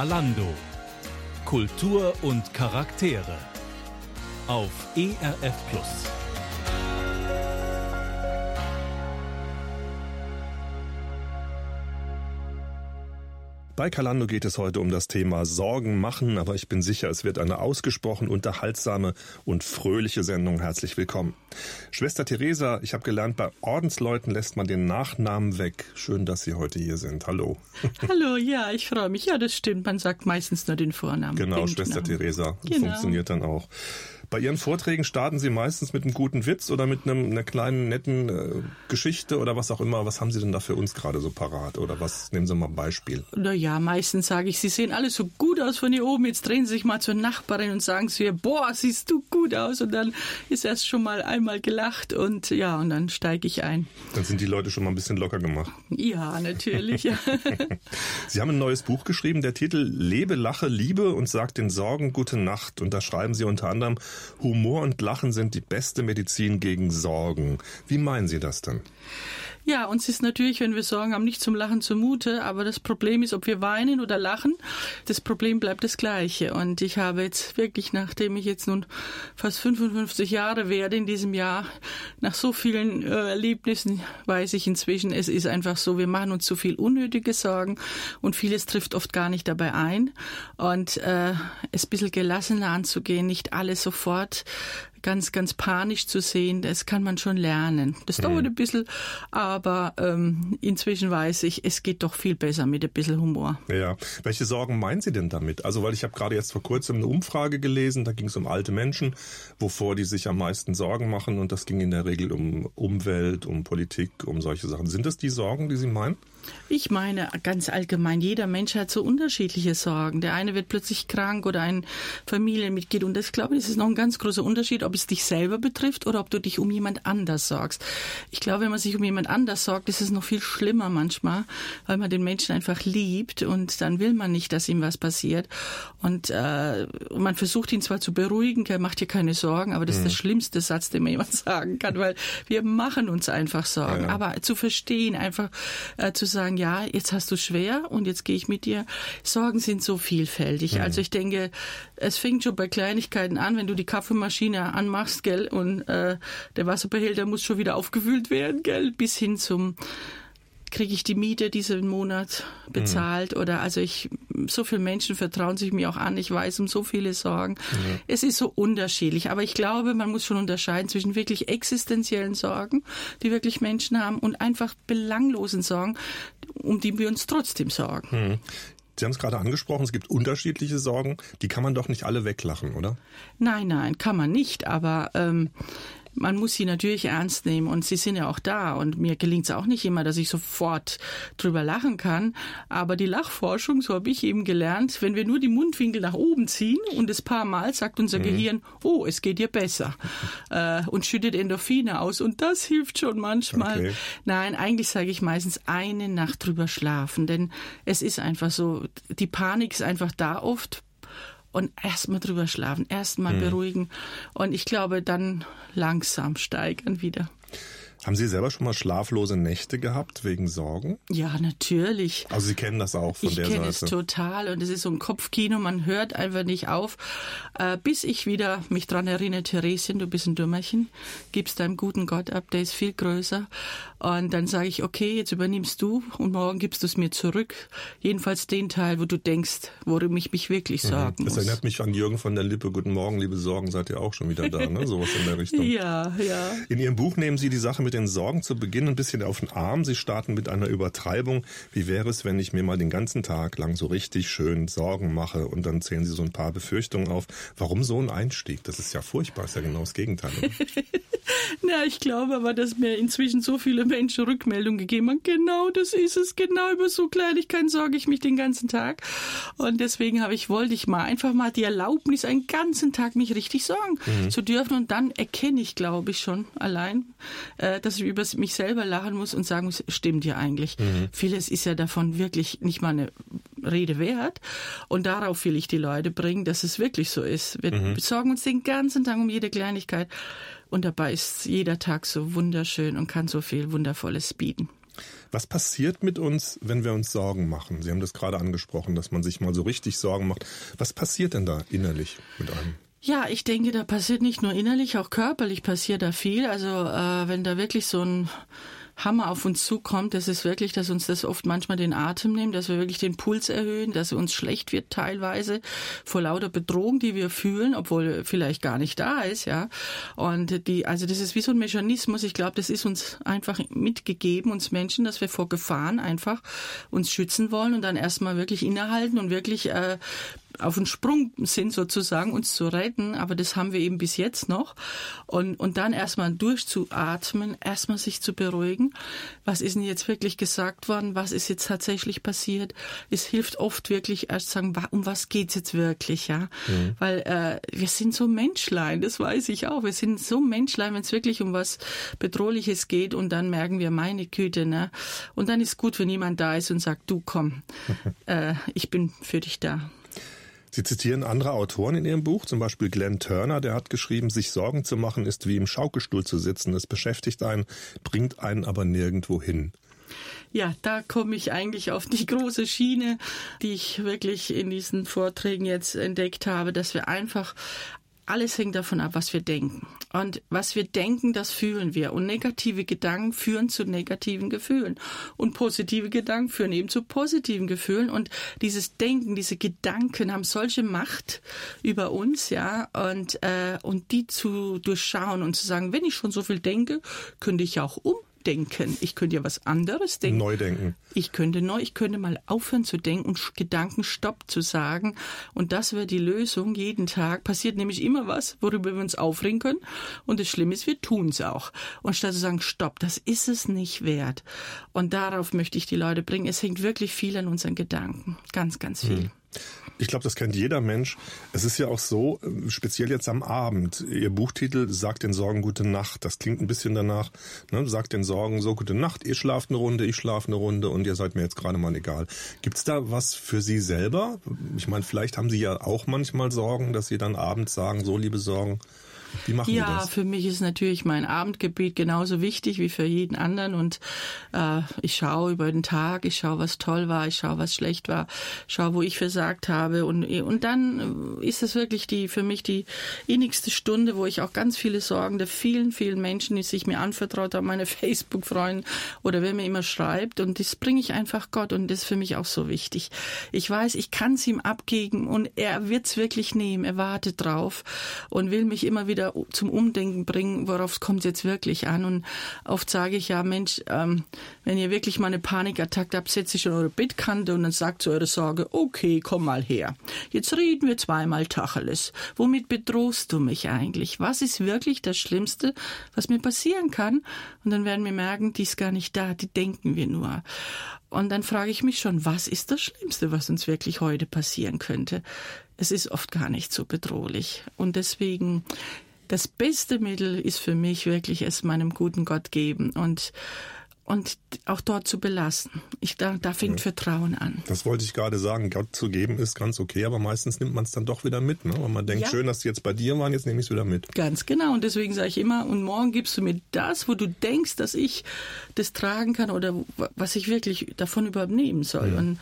Kalando. Kultur und Charaktere. Auf ERF Plus. Bei Kalando geht es heute um das Thema Sorgen machen, aber ich bin sicher, es wird eine ausgesprochen unterhaltsame und fröhliche Sendung. Herzlich willkommen. Schwester Theresa, ich habe gelernt, bei Ordensleuten lässt man den Nachnamen weg. Schön, dass Sie heute hier sind. Hallo. Hallo, ja, ich freue mich. Ja, das stimmt. Man sagt meistens nur den Vornamen. Genau, Schwester Theresa. Genau. Funktioniert dann auch. Bei Ihren Vorträgen starten Sie meistens mit einem guten Witz oder mit einem, einer kleinen, netten äh, Geschichte oder was auch immer. Was haben Sie denn da für uns gerade so parat? Oder was, nehmen Sie mal ein Beispiel. Naja, meistens sage ich, Sie sehen alle so gut aus von hier oben. Jetzt drehen Sie sich mal zur Nachbarin und sagen zu ihr, boah, siehst du gut aus. Und dann ist erst schon mal einmal gelacht und ja, und dann steige ich ein. Dann sind die Leute schon mal ein bisschen locker gemacht. Ja, natürlich. Sie haben ein neues Buch geschrieben, der Titel Lebe, Lache, Liebe und sagt den Sorgen gute Nacht. Und da schreiben Sie unter anderem, Humor und Lachen sind die beste Medizin gegen Sorgen. Wie meinen Sie das denn? Ja, uns ist natürlich, wenn wir Sorgen haben, nicht zum Lachen zumute, aber das Problem ist, ob wir weinen oder lachen, das Problem bleibt das gleiche. Und ich habe jetzt wirklich, nachdem ich jetzt nun fast 55 Jahre werde in diesem Jahr, nach so vielen äh, Erlebnissen weiß ich inzwischen, es ist einfach so, wir machen uns zu viel unnötige Sorgen und vieles trifft oft gar nicht dabei ein. Und äh, es ein bisschen gelassener anzugehen, nicht alles sofort ganz, ganz panisch zu sehen, das kann man schon lernen. Das mhm. dauert ein bisschen, aber ähm, inzwischen weiß ich, es geht doch viel besser mit ein bisschen Humor. Ja, welche Sorgen meinen Sie denn damit? Also, weil ich habe gerade jetzt vor kurzem eine Umfrage gelesen, da ging es um alte Menschen, wovor die sich am meisten Sorgen machen und das ging in der Regel um Umwelt, um Politik, um solche Sachen. Sind das die Sorgen, die Sie meinen? Ich meine ganz allgemein, jeder Mensch hat so unterschiedliche Sorgen. Der eine wird plötzlich krank oder ein Familienmitglied und das glaube ich, ist noch ein ganz großer Unterschied, ob es dich selber betrifft oder ob du dich um jemand anders sorgst. Ich glaube, wenn man sich um jemand anders sorgt, ist es noch viel schlimmer manchmal, weil man den Menschen einfach liebt und dann will man nicht, dass ihm was passiert und äh, man versucht ihn zwar zu beruhigen, er macht dir keine Sorgen, aber das ist der mhm. schlimmste Satz, den man jemand sagen kann, weil wir machen uns einfach Sorgen. Ja, ja. Aber zu verstehen, einfach äh, zu sagen, ja, jetzt hast du schwer und jetzt gehe ich mit dir. Sorgen sind so vielfältig. Mhm. Also ich denke, es fängt schon bei Kleinigkeiten an, wenn du die Kaffeemaschine anmachst, gell, und äh, der Wasserbehälter muss schon wieder aufgefüllt werden, gell, bis hin zum kriege ich die Miete diesen Monat bezahlt mhm. oder also ich so viele Menschen vertrauen sich mir auch an, ich weiß um so viele Sorgen. Mhm. Es ist so unterschiedlich, aber ich glaube, man muss schon unterscheiden zwischen wirklich existenziellen Sorgen, die wirklich Menschen haben und einfach belanglosen Sorgen, um die wir uns trotzdem sorgen. Mhm. Sie haben es gerade angesprochen, es gibt unterschiedliche Sorgen, die kann man doch nicht alle weglachen, oder? Nein, nein, kann man nicht, aber ähm, man muss sie natürlich ernst nehmen und sie sind ja auch da und mir gelingt es auch nicht immer, dass ich sofort drüber lachen kann. Aber die Lachforschung, so habe ich eben gelernt, wenn wir nur die Mundwinkel nach oben ziehen und es paar Mal sagt unser mhm. Gehirn, oh, es geht dir besser äh, und schüttet Endorphine aus und das hilft schon manchmal. Okay. Nein, eigentlich sage ich meistens eine Nacht drüber schlafen, denn es ist einfach so, die Panik ist einfach da oft und erstmal drüber schlafen, erstmal mhm. beruhigen und ich glaube dann langsam steigern wieder. Haben Sie selber schon mal schlaflose Nächte gehabt wegen Sorgen? Ja, natürlich. Also Sie kennen das auch von ich der Seite. Ich kenne es total und es ist so ein Kopfkino, man hört einfach nicht auf, äh, bis ich wieder mich dran erinnere, Theresien, du bist ein Dümmerchen, gibst deinem guten Gott ab, der ist viel größer und dann sage ich, okay, jetzt übernimmst du und morgen gibst du es mir zurück. Jedenfalls den Teil, wo du denkst, worum ich mich wirklich mhm. sorgen mhm. Das muss. erinnert mich an Jürgen von der Lippe, guten Morgen, liebe Sorgen, seid ihr auch schon wieder da, ne? sowas in der Richtung. Ja, ja. In Ihrem Buch nehmen Sie die Sache mit den Sorgen zu Beginn ein bisschen auf den Arm. Sie starten mit einer Übertreibung. Wie wäre es, wenn ich mir mal den ganzen Tag lang so richtig schön Sorgen mache und dann zählen Sie so ein paar Befürchtungen auf. Warum so ein Einstieg? Das ist ja furchtbar, ist ja genau das Gegenteil. Na, ich glaube aber, dass mir inzwischen so viele Menschen Rückmeldungen gegeben haben. Genau, das ist es. Genau über so Kleinigkeiten sorge ich mich den ganzen Tag. Und deswegen habe ich, wollte ich mal einfach mal die Erlaubnis, einen ganzen Tag mich richtig sorgen mhm. zu dürfen. Und dann erkenne ich, glaube ich, schon allein, äh, dass ich über mich selber lachen muss und sagen muss, stimmt ja eigentlich. Mhm. Vieles ist ja davon wirklich nicht mal eine Rede wert. Und darauf will ich die Leute bringen, dass es wirklich so ist. Wir mhm. sorgen uns den ganzen Tag um jede Kleinigkeit. Und dabei ist jeder Tag so wunderschön und kann so viel Wundervolles bieten. Was passiert mit uns, wenn wir uns Sorgen machen? Sie haben das gerade angesprochen, dass man sich mal so richtig Sorgen macht. Was passiert denn da innerlich mit einem? Ja, ich denke, da passiert nicht nur innerlich, auch körperlich passiert da viel. Also äh, wenn da wirklich so ein Hammer auf uns zukommt, das ist wirklich, dass uns das oft manchmal den Atem nimmt, dass wir wirklich den Puls erhöhen, dass uns schlecht wird teilweise vor lauter Bedrohung, die wir fühlen, obwohl vielleicht gar nicht da ist, ja. Und die, also das ist wie so ein Mechanismus. Ich glaube, das ist uns einfach mitgegeben, uns Menschen, dass wir vor Gefahren einfach uns schützen wollen und dann erstmal wirklich innehalten und wirklich äh, auf den Sprung sind sozusagen, uns zu retten, aber das haben wir eben bis jetzt noch. Und, und dann erstmal durchzuatmen, erstmal sich zu beruhigen. Was ist denn jetzt wirklich gesagt worden? Was ist jetzt tatsächlich passiert? Es hilft oft wirklich erst sagen, um was geht's jetzt wirklich, ja? Mhm. Weil äh, wir sind so Menschlein, das weiß ich auch. Wir sind so Menschlein, wenn es wirklich um was Bedrohliches geht und dann merken wir, meine Güte, ne? Und dann ist gut, wenn jemand da ist und sagt, du komm, äh, ich bin für dich da. Sie zitieren andere Autoren in Ihrem Buch, zum Beispiel Glenn Turner, der hat geschrieben, sich Sorgen zu machen ist wie im Schaukelstuhl zu sitzen. Es beschäftigt einen, bringt einen aber nirgendwo hin. Ja, da komme ich eigentlich auf die große Schiene, die ich wirklich in diesen Vorträgen jetzt entdeckt habe, dass wir einfach alles hängt davon ab, was wir denken. Und was wir denken, das fühlen wir. Und negative Gedanken führen zu negativen Gefühlen. Und positive Gedanken führen eben zu positiven Gefühlen. Und dieses Denken, diese Gedanken haben solche Macht über uns, ja. Und, äh, und die zu durchschauen und zu sagen, wenn ich schon so viel denke, könnte ich auch um denken. Ich könnte ja was anderes denken. Neu denken. Ich könnte neu, ich könnte mal aufhören zu denken und Gedanken Stopp zu sagen. Und das wäre die Lösung jeden Tag. Passiert nämlich immer was, worüber wir uns aufregen können. Und das Schlimme ist, wir tun es auch. Und statt zu sagen, Stopp, das ist es nicht wert. Und darauf möchte ich die Leute bringen. Es hängt wirklich viel an unseren Gedanken. Ganz, ganz viel. Hm. Ich glaube, das kennt jeder Mensch. Es ist ja auch so, äh, speziell jetzt am Abend. Ihr Buchtitel sagt den Sorgen gute Nacht. Das klingt ein bisschen danach. Ne? Sagt den Sorgen so gute Nacht. Ihr schlaft eine Runde, ich schlafe eine Runde und ihr seid mir jetzt gerade mal egal. Gibt's da was für Sie selber? Ich meine, vielleicht haben Sie ja auch manchmal Sorgen, dass Sie dann abends sagen, so liebe Sorgen, wie machen ja, das? Für mich ist natürlich mein Abendgebet genauso wichtig wie für jeden anderen und äh, ich schaue über den Tag, ich schaue, was toll war, ich schaue, was schlecht war, schaue, wo ich versagt habe und und dann ist es wirklich die für mich die innigste Stunde, wo ich auch ganz viele Sorgen der vielen vielen Menschen, die sich mir anvertraut haben, meine Facebook-Freunde oder wer mir immer schreibt und das bringe ich einfach Gott und das ist für mich auch so wichtig. Ich weiß, ich kann es ihm abgeben und er wird es wirklich nehmen, er wartet drauf und will mich immer wieder wieder zum Umdenken bringen, worauf kommt es jetzt wirklich an. Und oft sage ich ja, Mensch, ähm, wenn ihr wirklich mal eine Panikattacke habt, setzt euch an eure Bettkante und dann sagt zu eurer Sorge, okay, komm mal her. Jetzt reden wir zweimal Tacheles. Womit bedrohst du mich eigentlich? Was ist wirklich das Schlimmste, was mir passieren kann? Und dann werden wir merken, die ist gar nicht da, die denken wir nur. Und dann frage ich mich schon, was ist das Schlimmste, was uns wirklich heute passieren könnte? Es ist oft gar nicht so bedrohlich. Und deswegen das beste Mittel ist für mich wirklich es meinem guten Gott geben. Und und auch dort zu belassen. Ich, da, da fängt ja. Vertrauen an. Das wollte ich gerade sagen. Gott zu geben ist ganz okay, aber meistens nimmt man es dann doch wieder mit. Ne? Und man denkt, ja. schön, dass die jetzt bei dir waren, jetzt nehme ich es wieder mit. Ganz genau. Und deswegen sage ich immer, und morgen gibst du mir das, wo du denkst, dass ich das tragen kann oder was ich wirklich davon übernehmen soll. Ja. Und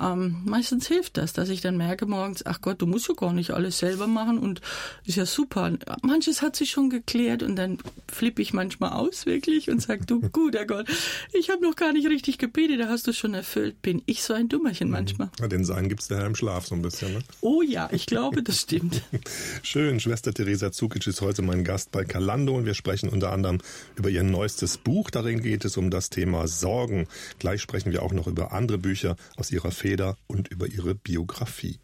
ähm, meistens hilft das, dass ich dann merke morgens, ach Gott, du musst ja gar nicht alles selber machen und ist ja super. Manches hat sich schon geklärt und dann flippe ich manchmal aus wirklich und sage, du guter Gott, ich habe noch gar nicht richtig gebetet, da hast du schon erfüllt. Bin ich so ein Dummerchen mhm. manchmal. Ja, den Sein gibt's daher im Schlaf so ein bisschen, ne? Oh ja, ich glaube, das stimmt. Schön, Schwester Theresa Zukic ist heute mein Gast bei Kalando und wir sprechen unter anderem über ihr neuestes Buch. Darin geht es um das Thema Sorgen. Gleich sprechen wir auch noch über andere Bücher aus ihrer Feder und über ihre Biografie.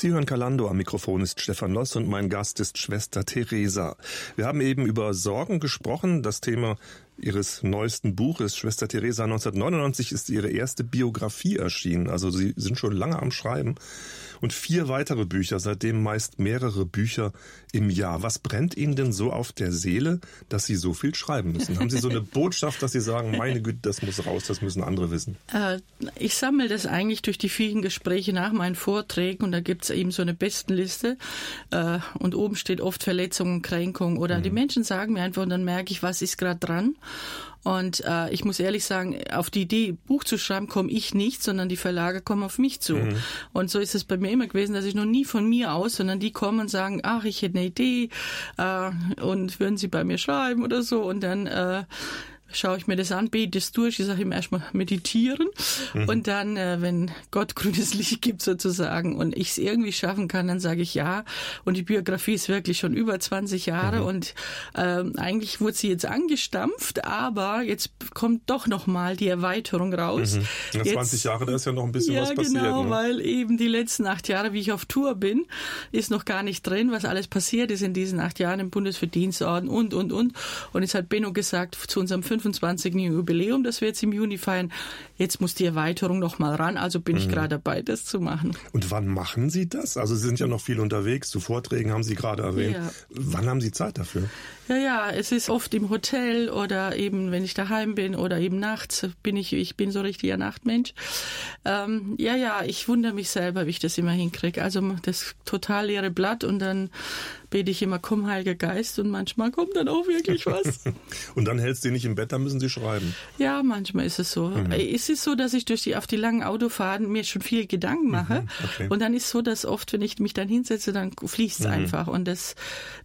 Sie hören Kalando, am Mikrofon ist Stefan Loss und mein Gast ist Schwester Theresa. Wir haben eben über Sorgen gesprochen. Das Thema Ihres neuesten Buches. Schwester Theresa 1999 ist Ihre erste Biografie erschienen. Also Sie sind schon lange am Schreiben und vier weitere Bücher, seitdem meist mehrere Bücher im Jahr. Was brennt Ihnen denn so auf der Seele, dass Sie so viel schreiben müssen? Haben Sie so eine Botschaft, dass Sie sagen, meine Güte, das muss raus, das müssen andere wissen? Äh, ich sammle das eigentlich durch die vielen Gespräche nach meinen Vorträgen und da gibt es eben so eine Bestenliste äh, und oben steht oft Verletzungen, Kränkungen oder mhm. die Menschen sagen mir einfach und dann merke ich, was ist gerade dran und äh, ich muss ehrlich sagen, auf die Idee, Buch zu schreiben, komme ich nicht, sondern die Verlage kommen auf mich zu. Mhm. Und so ist es bei mir immer gewesen, dass ich noch nie von mir aus, sondern die kommen und sagen, ach, ich hätte eine Idee äh, und würden Sie bei mir schreiben oder so. Und dann äh, schaue ich mir das an, bete es durch. Ich sage ihm erstmal meditieren mhm. und dann, äh, wenn Gott grünes Licht gibt sozusagen und ich es irgendwie schaffen kann, dann sage ich ja. Und die Biografie ist wirklich schon über 20 Jahre mhm. und ähm, eigentlich wurde sie jetzt angestampft, aber jetzt kommt doch noch mal die Erweiterung raus. Mhm. Ja, 20 jetzt, Jahre, da ist ja noch ein bisschen ja, was passiert. Genau, ne? weil eben die letzten acht Jahre, wie ich auf Tour bin, ist noch gar nicht drin, was alles passiert ist in diesen acht Jahren im Bundesverdienstorden und, und, und. Und jetzt hat Benno gesagt, zu unserem 25. Jubiläum, das wir jetzt im Juni feiern. Jetzt muss die Erweiterung noch mal ran, also bin mhm. ich gerade dabei, das zu machen. Und wann machen Sie das? Also Sie sind ja noch viel unterwegs, zu Vorträgen haben Sie gerade erwähnt. Ja. Wann haben Sie Zeit dafür? Ja, ja, es ist oft im Hotel oder eben, wenn ich daheim bin oder eben nachts bin ich, ich bin so richtiger Nachtmensch. Ähm, ja, ja, ich wundere mich selber, wie ich das immer hinkriege. Also das total leere Blatt und dann bete ich immer, komm, Heiliger Geist und manchmal kommt dann auch wirklich was. und dann hältst du dich nicht im Bett, dann müssen Sie schreiben. Ja, manchmal ist es so. Mhm. Es ist so, dass ich durch die, auf die langen Autofahrten mir schon viel Gedanken mhm, mache. Mhm, okay. Und dann ist so, dass oft, wenn ich mich dann hinsetze, dann fließt es mhm. einfach. Und das,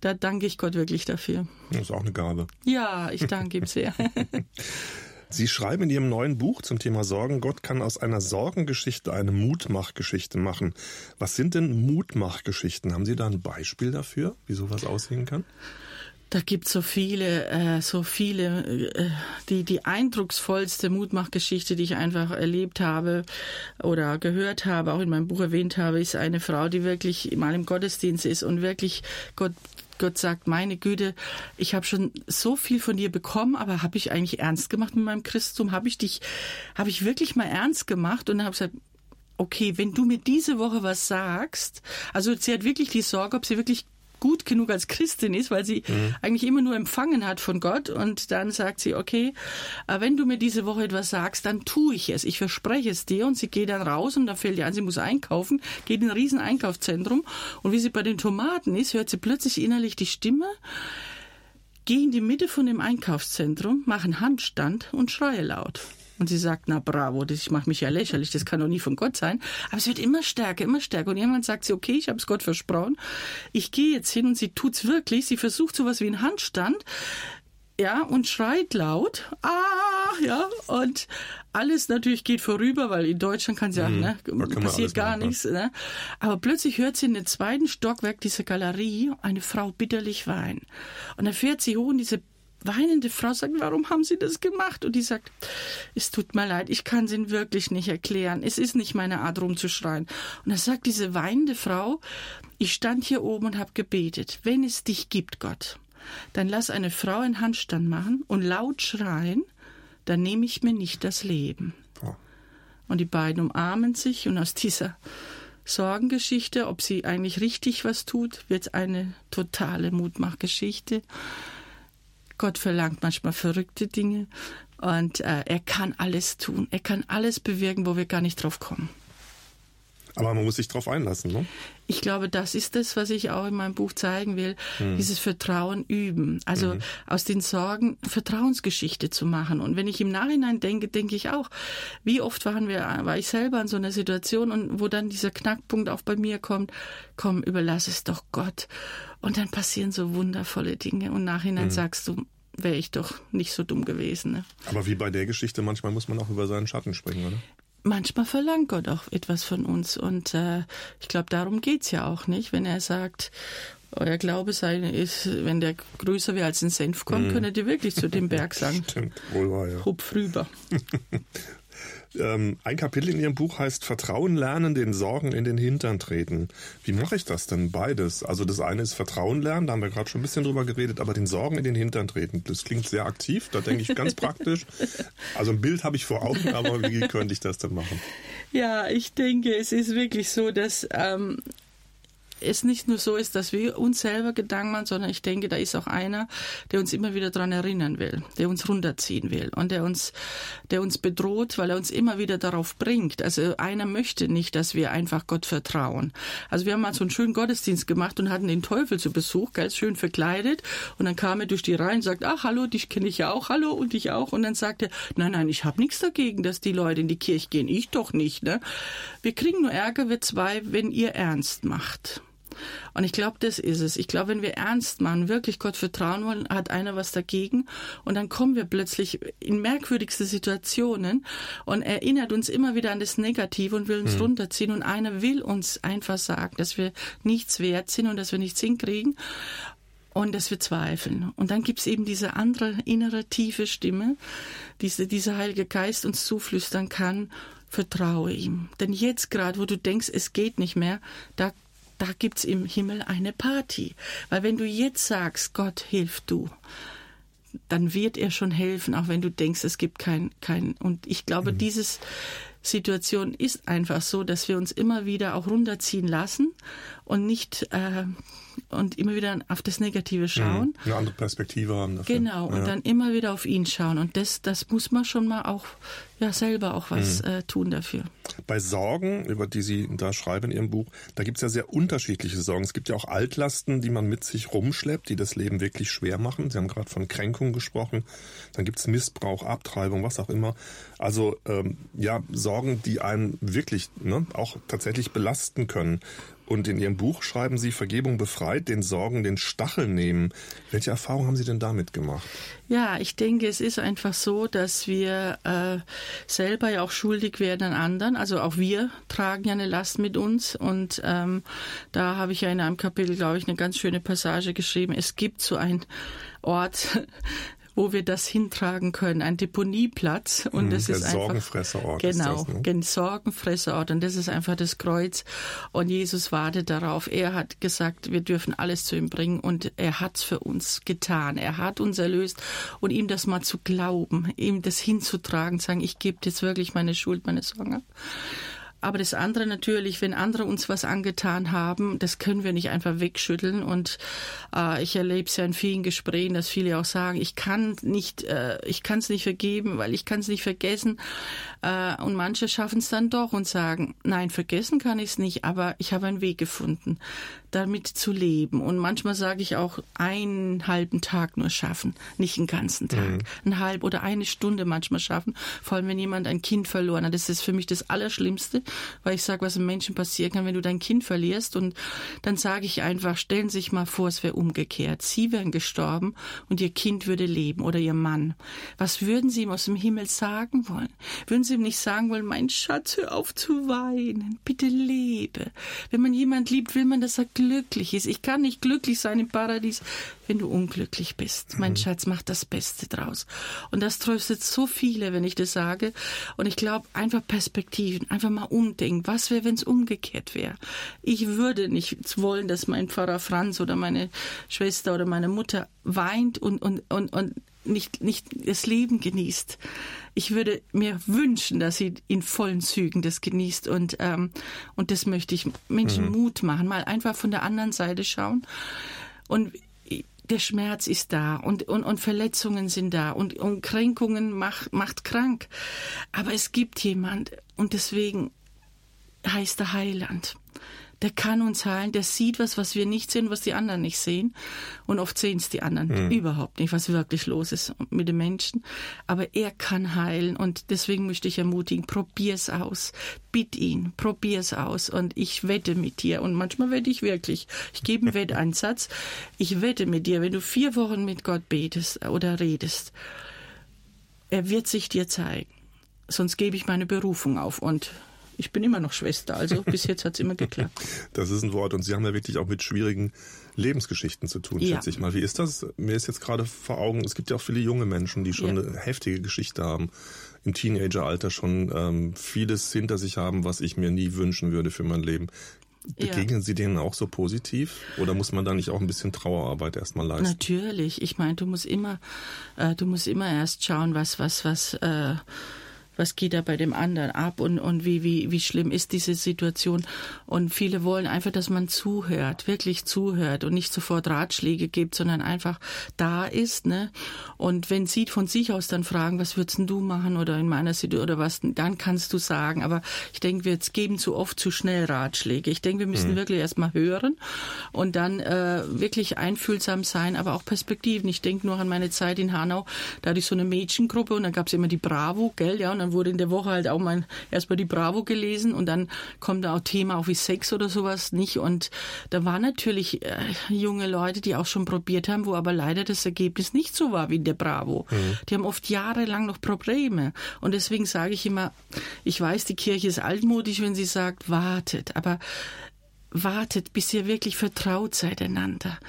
da danke ich Gott wirklich dafür. Das ist auch eine Gabe. Ja, ich danke ihm sehr. Sie schreiben in Ihrem neuen Buch zum Thema Sorgen, Gott kann aus einer Sorgengeschichte eine Mutmachgeschichte machen. Was sind denn Mutmachgeschichten? Haben Sie da ein Beispiel dafür, wie sowas aussehen kann? Da gibt so viele, äh, so viele. Äh, die die eindrucksvollste Mutmachgeschichte, die ich einfach erlebt habe oder gehört habe, auch in meinem Buch erwähnt habe, ist eine Frau, die wirklich mal im Gottesdienst ist und wirklich Gott Gott sagt, meine Güte, ich habe schon so viel von dir bekommen, aber habe ich eigentlich ernst gemacht mit meinem Christum? Habe ich dich, habe ich wirklich mal ernst gemacht? Und dann habe ich gesagt, okay, wenn du mir diese Woche was sagst, also sie hat wirklich die Sorge, ob sie wirklich gut genug als Christin ist, weil sie mhm. eigentlich immer nur empfangen hat von Gott und dann sagt sie, okay, äh, wenn du mir diese Woche etwas sagst, dann tue ich es. Ich verspreche es dir und sie geht dann raus und da fällt ihr an, sie muss einkaufen, geht in ein riesen Einkaufszentrum und wie sie bei den Tomaten ist, hört sie plötzlich innerlich die Stimme, geh in die Mitte von dem Einkaufszentrum, mach einen Handstand und schreie laut. Und sie sagt, na bravo, das, ich mache mich ja lächerlich, das kann doch nie von Gott sein. Aber es wird immer stärker, immer stärker. Und irgendwann sagt sie, okay, ich habe es Gott versprochen. Ich gehe jetzt hin und sie tut's wirklich. Sie versucht sowas wie einen Handstand. Ja, und schreit laut, ah, ja, und alles natürlich geht vorüber, weil in Deutschland kann sie ja, mhm. ne, passiert gar machen, nichts, ne? Aber plötzlich hört sie in den zweiten Stockwerk dieser Galerie eine Frau bitterlich weinen. Und dann fährt sie hoch und diese weinende Frau sagt, warum haben Sie das gemacht? Und die sagt, es tut mir leid, ich kann es Ihnen wirklich nicht erklären. Es ist nicht meine Art, rumzuschreien. Und dann sagt diese weinende Frau, ich stand hier oben und habe gebetet, wenn es dich gibt, Gott, dann lass eine Frau einen Handstand machen und laut schreien, dann nehme ich mir nicht das Leben. Oh. Und die beiden umarmen sich und aus dieser Sorgengeschichte, ob sie eigentlich richtig was tut, wird eine totale Mutmachgeschichte. Gott verlangt manchmal verrückte Dinge und äh, er kann alles tun. Er kann alles bewirken, wo wir gar nicht drauf kommen. Aber man muss sich darauf einlassen, ne? Ich glaube, das ist das, was ich auch in meinem Buch zeigen will, mhm. dieses Vertrauen üben. Also mhm. aus den Sorgen Vertrauensgeschichte zu machen. Und wenn ich im Nachhinein denke, denke ich auch, wie oft waren wir, war ich selber in so einer Situation und wo dann dieser Knackpunkt auch bei mir kommt, komm, überlass es doch Gott. Und dann passieren so wundervolle Dinge und nachhinein mhm. sagst du, wäre ich doch nicht so dumm gewesen. Ne? Aber wie bei der Geschichte, manchmal muss man auch über seinen Schatten springen, oder? Manchmal verlangt Gott auch etwas von uns. Und äh, ich glaube, darum geht's ja auch nicht, wenn er sagt, euer Glaube sei, ist, wenn der größer wäre als ein Senf kommt, mm. könnt ihr wirklich zu dem Berg sagen. Stimmt, wohl wahr, ja. Hupf rüber. Ähm, ein Kapitel in Ihrem Buch heißt Vertrauen lernen, den Sorgen in den Hintern treten. Wie mache ich das denn beides? Also das eine ist Vertrauen lernen, da haben wir gerade schon ein bisschen drüber geredet, aber den Sorgen in den Hintern treten, das klingt sehr aktiv, da denke ich ganz praktisch. Also ein Bild habe ich vor Augen, aber wie könnte ich das denn machen? Ja, ich denke, es ist wirklich so, dass ähm, es nicht nur so ist, dass wir uns selber Gedanken machen, sondern ich denke, da ist auch einer, der uns immer wieder daran erinnern will, der uns runterziehen will und der uns, der uns bedroht, weil er uns immer wieder darauf bringt. Also einer möchte nicht, dass wir einfach Gott vertrauen. Also wir haben mal so einen schönen Gottesdienst gemacht und hatten den Teufel zu Besuch, ganz schön verkleidet und dann kam er durch die Reihen und sagt, ach hallo, dich kenne ich ja auch, hallo und dich auch und dann sagt er, nein, nein, ich habe nichts dagegen, dass die Leute in die Kirche gehen, ich doch nicht. Ne? Wir kriegen nur Ärger, wir zwei, wenn ihr ernst macht. Und ich glaube, das ist es. Ich glaube, wenn wir ernst machen, wirklich Gott vertrauen wollen, hat einer was dagegen. Und dann kommen wir plötzlich in merkwürdigste Situationen und erinnert uns immer wieder an das Negative und will uns mhm. runterziehen. Und einer will uns einfach sagen, dass wir nichts wert sind und dass wir nichts hinkriegen und dass wir zweifeln. Und dann gibt's eben diese andere innere tiefe Stimme, diese, dieser Heilige Geist uns zuflüstern kann, vertraue ihm. Denn jetzt gerade, wo du denkst, es geht nicht mehr, da da gibt's im Himmel eine Party. Weil wenn du jetzt sagst, Gott, hilf du, dann wird er schon helfen, auch wenn du denkst, es gibt kein, kein, und ich glaube, mhm. dieses Situation ist einfach so, dass wir uns immer wieder auch runterziehen lassen und nicht äh, und immer wieder auf das Negative mhm. schauen. Eine andere Perspektive haben. Dafür. Genau, und ja. dann immer wieder auf ihn schauen. Und das, das muss man schon mal auch ja selber auch was mhm. äh, tun dafür. Bei Sorgen, über die Sie da schreiben in Ihrem Buch, da gibt es ja sehr unterschiedliche Sorgen. Es gibt ja auch Altlasten, die man mit sich rumschleppt, die das Leben wirklich schwer machen. Sie haben gerade von Kränkung gesprochen. Dann gibt es Missbrauch, Abtreibung, was auch immer. Also ähm, ja, Sorgen, die einen wirklich ne, auch tatsächlich belasten können. Und in Ihrem Buch schreiben Sie, Vergebung befreit, den Sorgen den Stachel nehmen. Welche Erfahrungen haben Sie denn damit gemacht? Ja, ich denke, es ist einfach so, dass wir äh, selber ja auch schuldig werden an anderen. Also auch wir tragen ja eine Last mit uns. Und ähm, da habe ich ja in einem Kapitel, glaube ich, eine ganz schöne Passage geschrieben. Es gibt so ein Ort, wo wir das hintragen können, ein Deponieplatz und mhm, das ist einfach Sorgenfresserort genau, ist das, ne? Sorgenfresserort und das ist einfach das Kreuz und Jesus wartet darauf. Er hat gesagt, wir dürfen alles zu ihm bringen und er hat's für uns getan. Er hat uns erlöst und ihm das mal zu glauben, ihm das hinzutragen, sagen, ich gebe jetzt wirklich meine Schuld, meine Sorgen ab. Aber das andere natürlich, wenn andere uns was angetan haben, das können wir nicht einfach wegschütteln. Und äh, ich erlebe es ja in vielen Gesprächen, dass viele auch sagen, ich kann nicht, äh, ich kann es nicht vergeben, weil ich kann es nicht vergessen. Äh, und manche schaffen es dann doch und sagen, nein, vergessen kann ich es nicht, aber ich habe einen Weg gefunden, damit zu leben. Und manchmal sage ich auch, einen halben Tag nur schaffen, nicht einen ganzen Tag. Mhm. Einen halb oder eine Stunde manchmal schaffen. Vor allem, wenn jemand ein Kind verloren hat. Das ist für mich das Allerschlimmste, weil ich sage, was einem Menschen passieren kann, wenn du dein Kind verlierst. Und dann sage ich einfach, stellen Sie sich mal vor, es wäre umgekehrt. Sie wären gestorben und Ihr Kind würde leben oder Ihr Mann. Was würden Sie ihm aus dem Himmel sagen wollen? Würden Sie ihm nicht sagen wollen, mein Schatz, hör auf zu weinen, bitte lebe. Wenn man jemand liebt, will man, dass er glücklich ist. Ich kann nicht glücklich sein im Paradies, wenn du unglücklich bist. Mein mhm. Schatz macht das Beste draus. Und das tröstet so viele, wenn ich das sage. Und ich glaube, einfach Perspektiven, einfach mal umdenken. Was wäre, wenn es umgekehrt wäre? Ich würde nicht wollen, dass mein Pfarrer Franz oder meine Schwester oder meine Mutter weint und, und, und, und nicht, nicht das Leben genießt. Ich würde mir wünschen, dass sie in vollen Zügen das genießt und, ähm, und das möchte ich Menschen mhm. Mut machen, mal einfach von der anderen Seite schauen. Und der Schmerz ist da und, und, und Verletzungen sind da und, und Kränkungen macht, macht krank. Aber es gibt jemand und deswegen heißt er Heiland der kann uns heilen, der sieht was, was wir nicht sehen, was die anderen nicht sehen. Und oft sehen es die anderen mhm. überhaupt nicht, was wirklich los ist mit den Menschen. Aber er kann heilen und deswegen möchte ich ermutigen, probier's aus. Bitt ihn, probier's aus und ich wette mit dir. Und manchmal wette ich wirklich. Ich gebe einen Wetteinsatz. Ich wette mit dir, wenn du vier Wochen mit Gott betest oder redest, er wird sich dir zeigen. Sonst gebe ich meine Berufung auf und ich bin immer noch Schwester, also bis jetzt hat es immer geklappt. Das ist ein Wort und Sie haben ja wirklich auch mit schwierigen Lebensgeschichten zu tun, ja. schätze ich mal. Wie ist das? Mir ist jetzt gerade vor Augen, es gibt ja auch viele junge Menschen, die schon ja. eine heftige Geschichte haben im Teenageralter schon ähm, vieles hinter sich haben, was ich mir nie wünschen würde für mein Leben. Begegnen ja. Sie denen auch so positiv oder muss man da nicht auch ein bisschen Trauerarbeit erstmal leisten? Natürlich. Ich meine, du musst immer, äh, du musst immer erst schauen, was, was, was, äh, was geht da bei dem anderen ab und, und wie, wie, wie schlimm ist diese Situation. Und viele wollen einfach, dass man zuhört, wirklich zuhört und nicht sofort Ratschläge gibt, sondern einfach da ist, ne? Und wenn sie von sich aus dann fragen, was würdest du machen oder in meiner Situation oder was, dann kannst du sagen. Aber ich denke, wir geben zu oft zu schnell Ratschläge. Ich denke, wir müssen mhm. wirklich erstmal hören und dann äh, wirklich einfühlsam sein, aber auch Perspektiven. Ich denke nur an meine Zeit in Hanau, da hatte ich so eine Mädchengruppe und dann gab es immer die Bravo, gell, ja, und dann wurde in der Woche halt auch mal erstmal die Bravo gelesen und dann kommt da auch Thema auch wie Sex oder sowas nicht. Und da waren natürlich äh, junge Leute, die auch schon probiert haben, wo aber leider das Ergebnis nicht so war wie in der Bravo. Mhm. Die haben oft jahrelang noch Probleme. Und deswegen sage ich immer, ich weiß, die Kirche ist altmodisch, wenn sie sagt, wartet, aber wartet, bis ihr wirklich vertraut seid einander.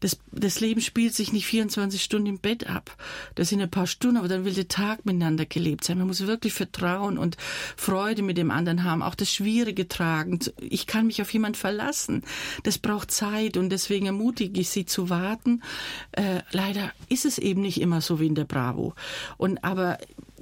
Das, das Leben spielt sich nicht 24 Stunden im Bett ab. Das sind ein paar Stunden, aber dann will der Tag miteinander gelebt sein. Man muss wirklich Vertrauen und Freude mit dem anderen haben, auch das Schwierige tragen. Ich kann mich auf jemanden verlassen. Das braucht Zeit und deswegen ermutige ich Sie zu warten. Äh, leider ist es eben nicht immer so wie in der Bravo. Und aber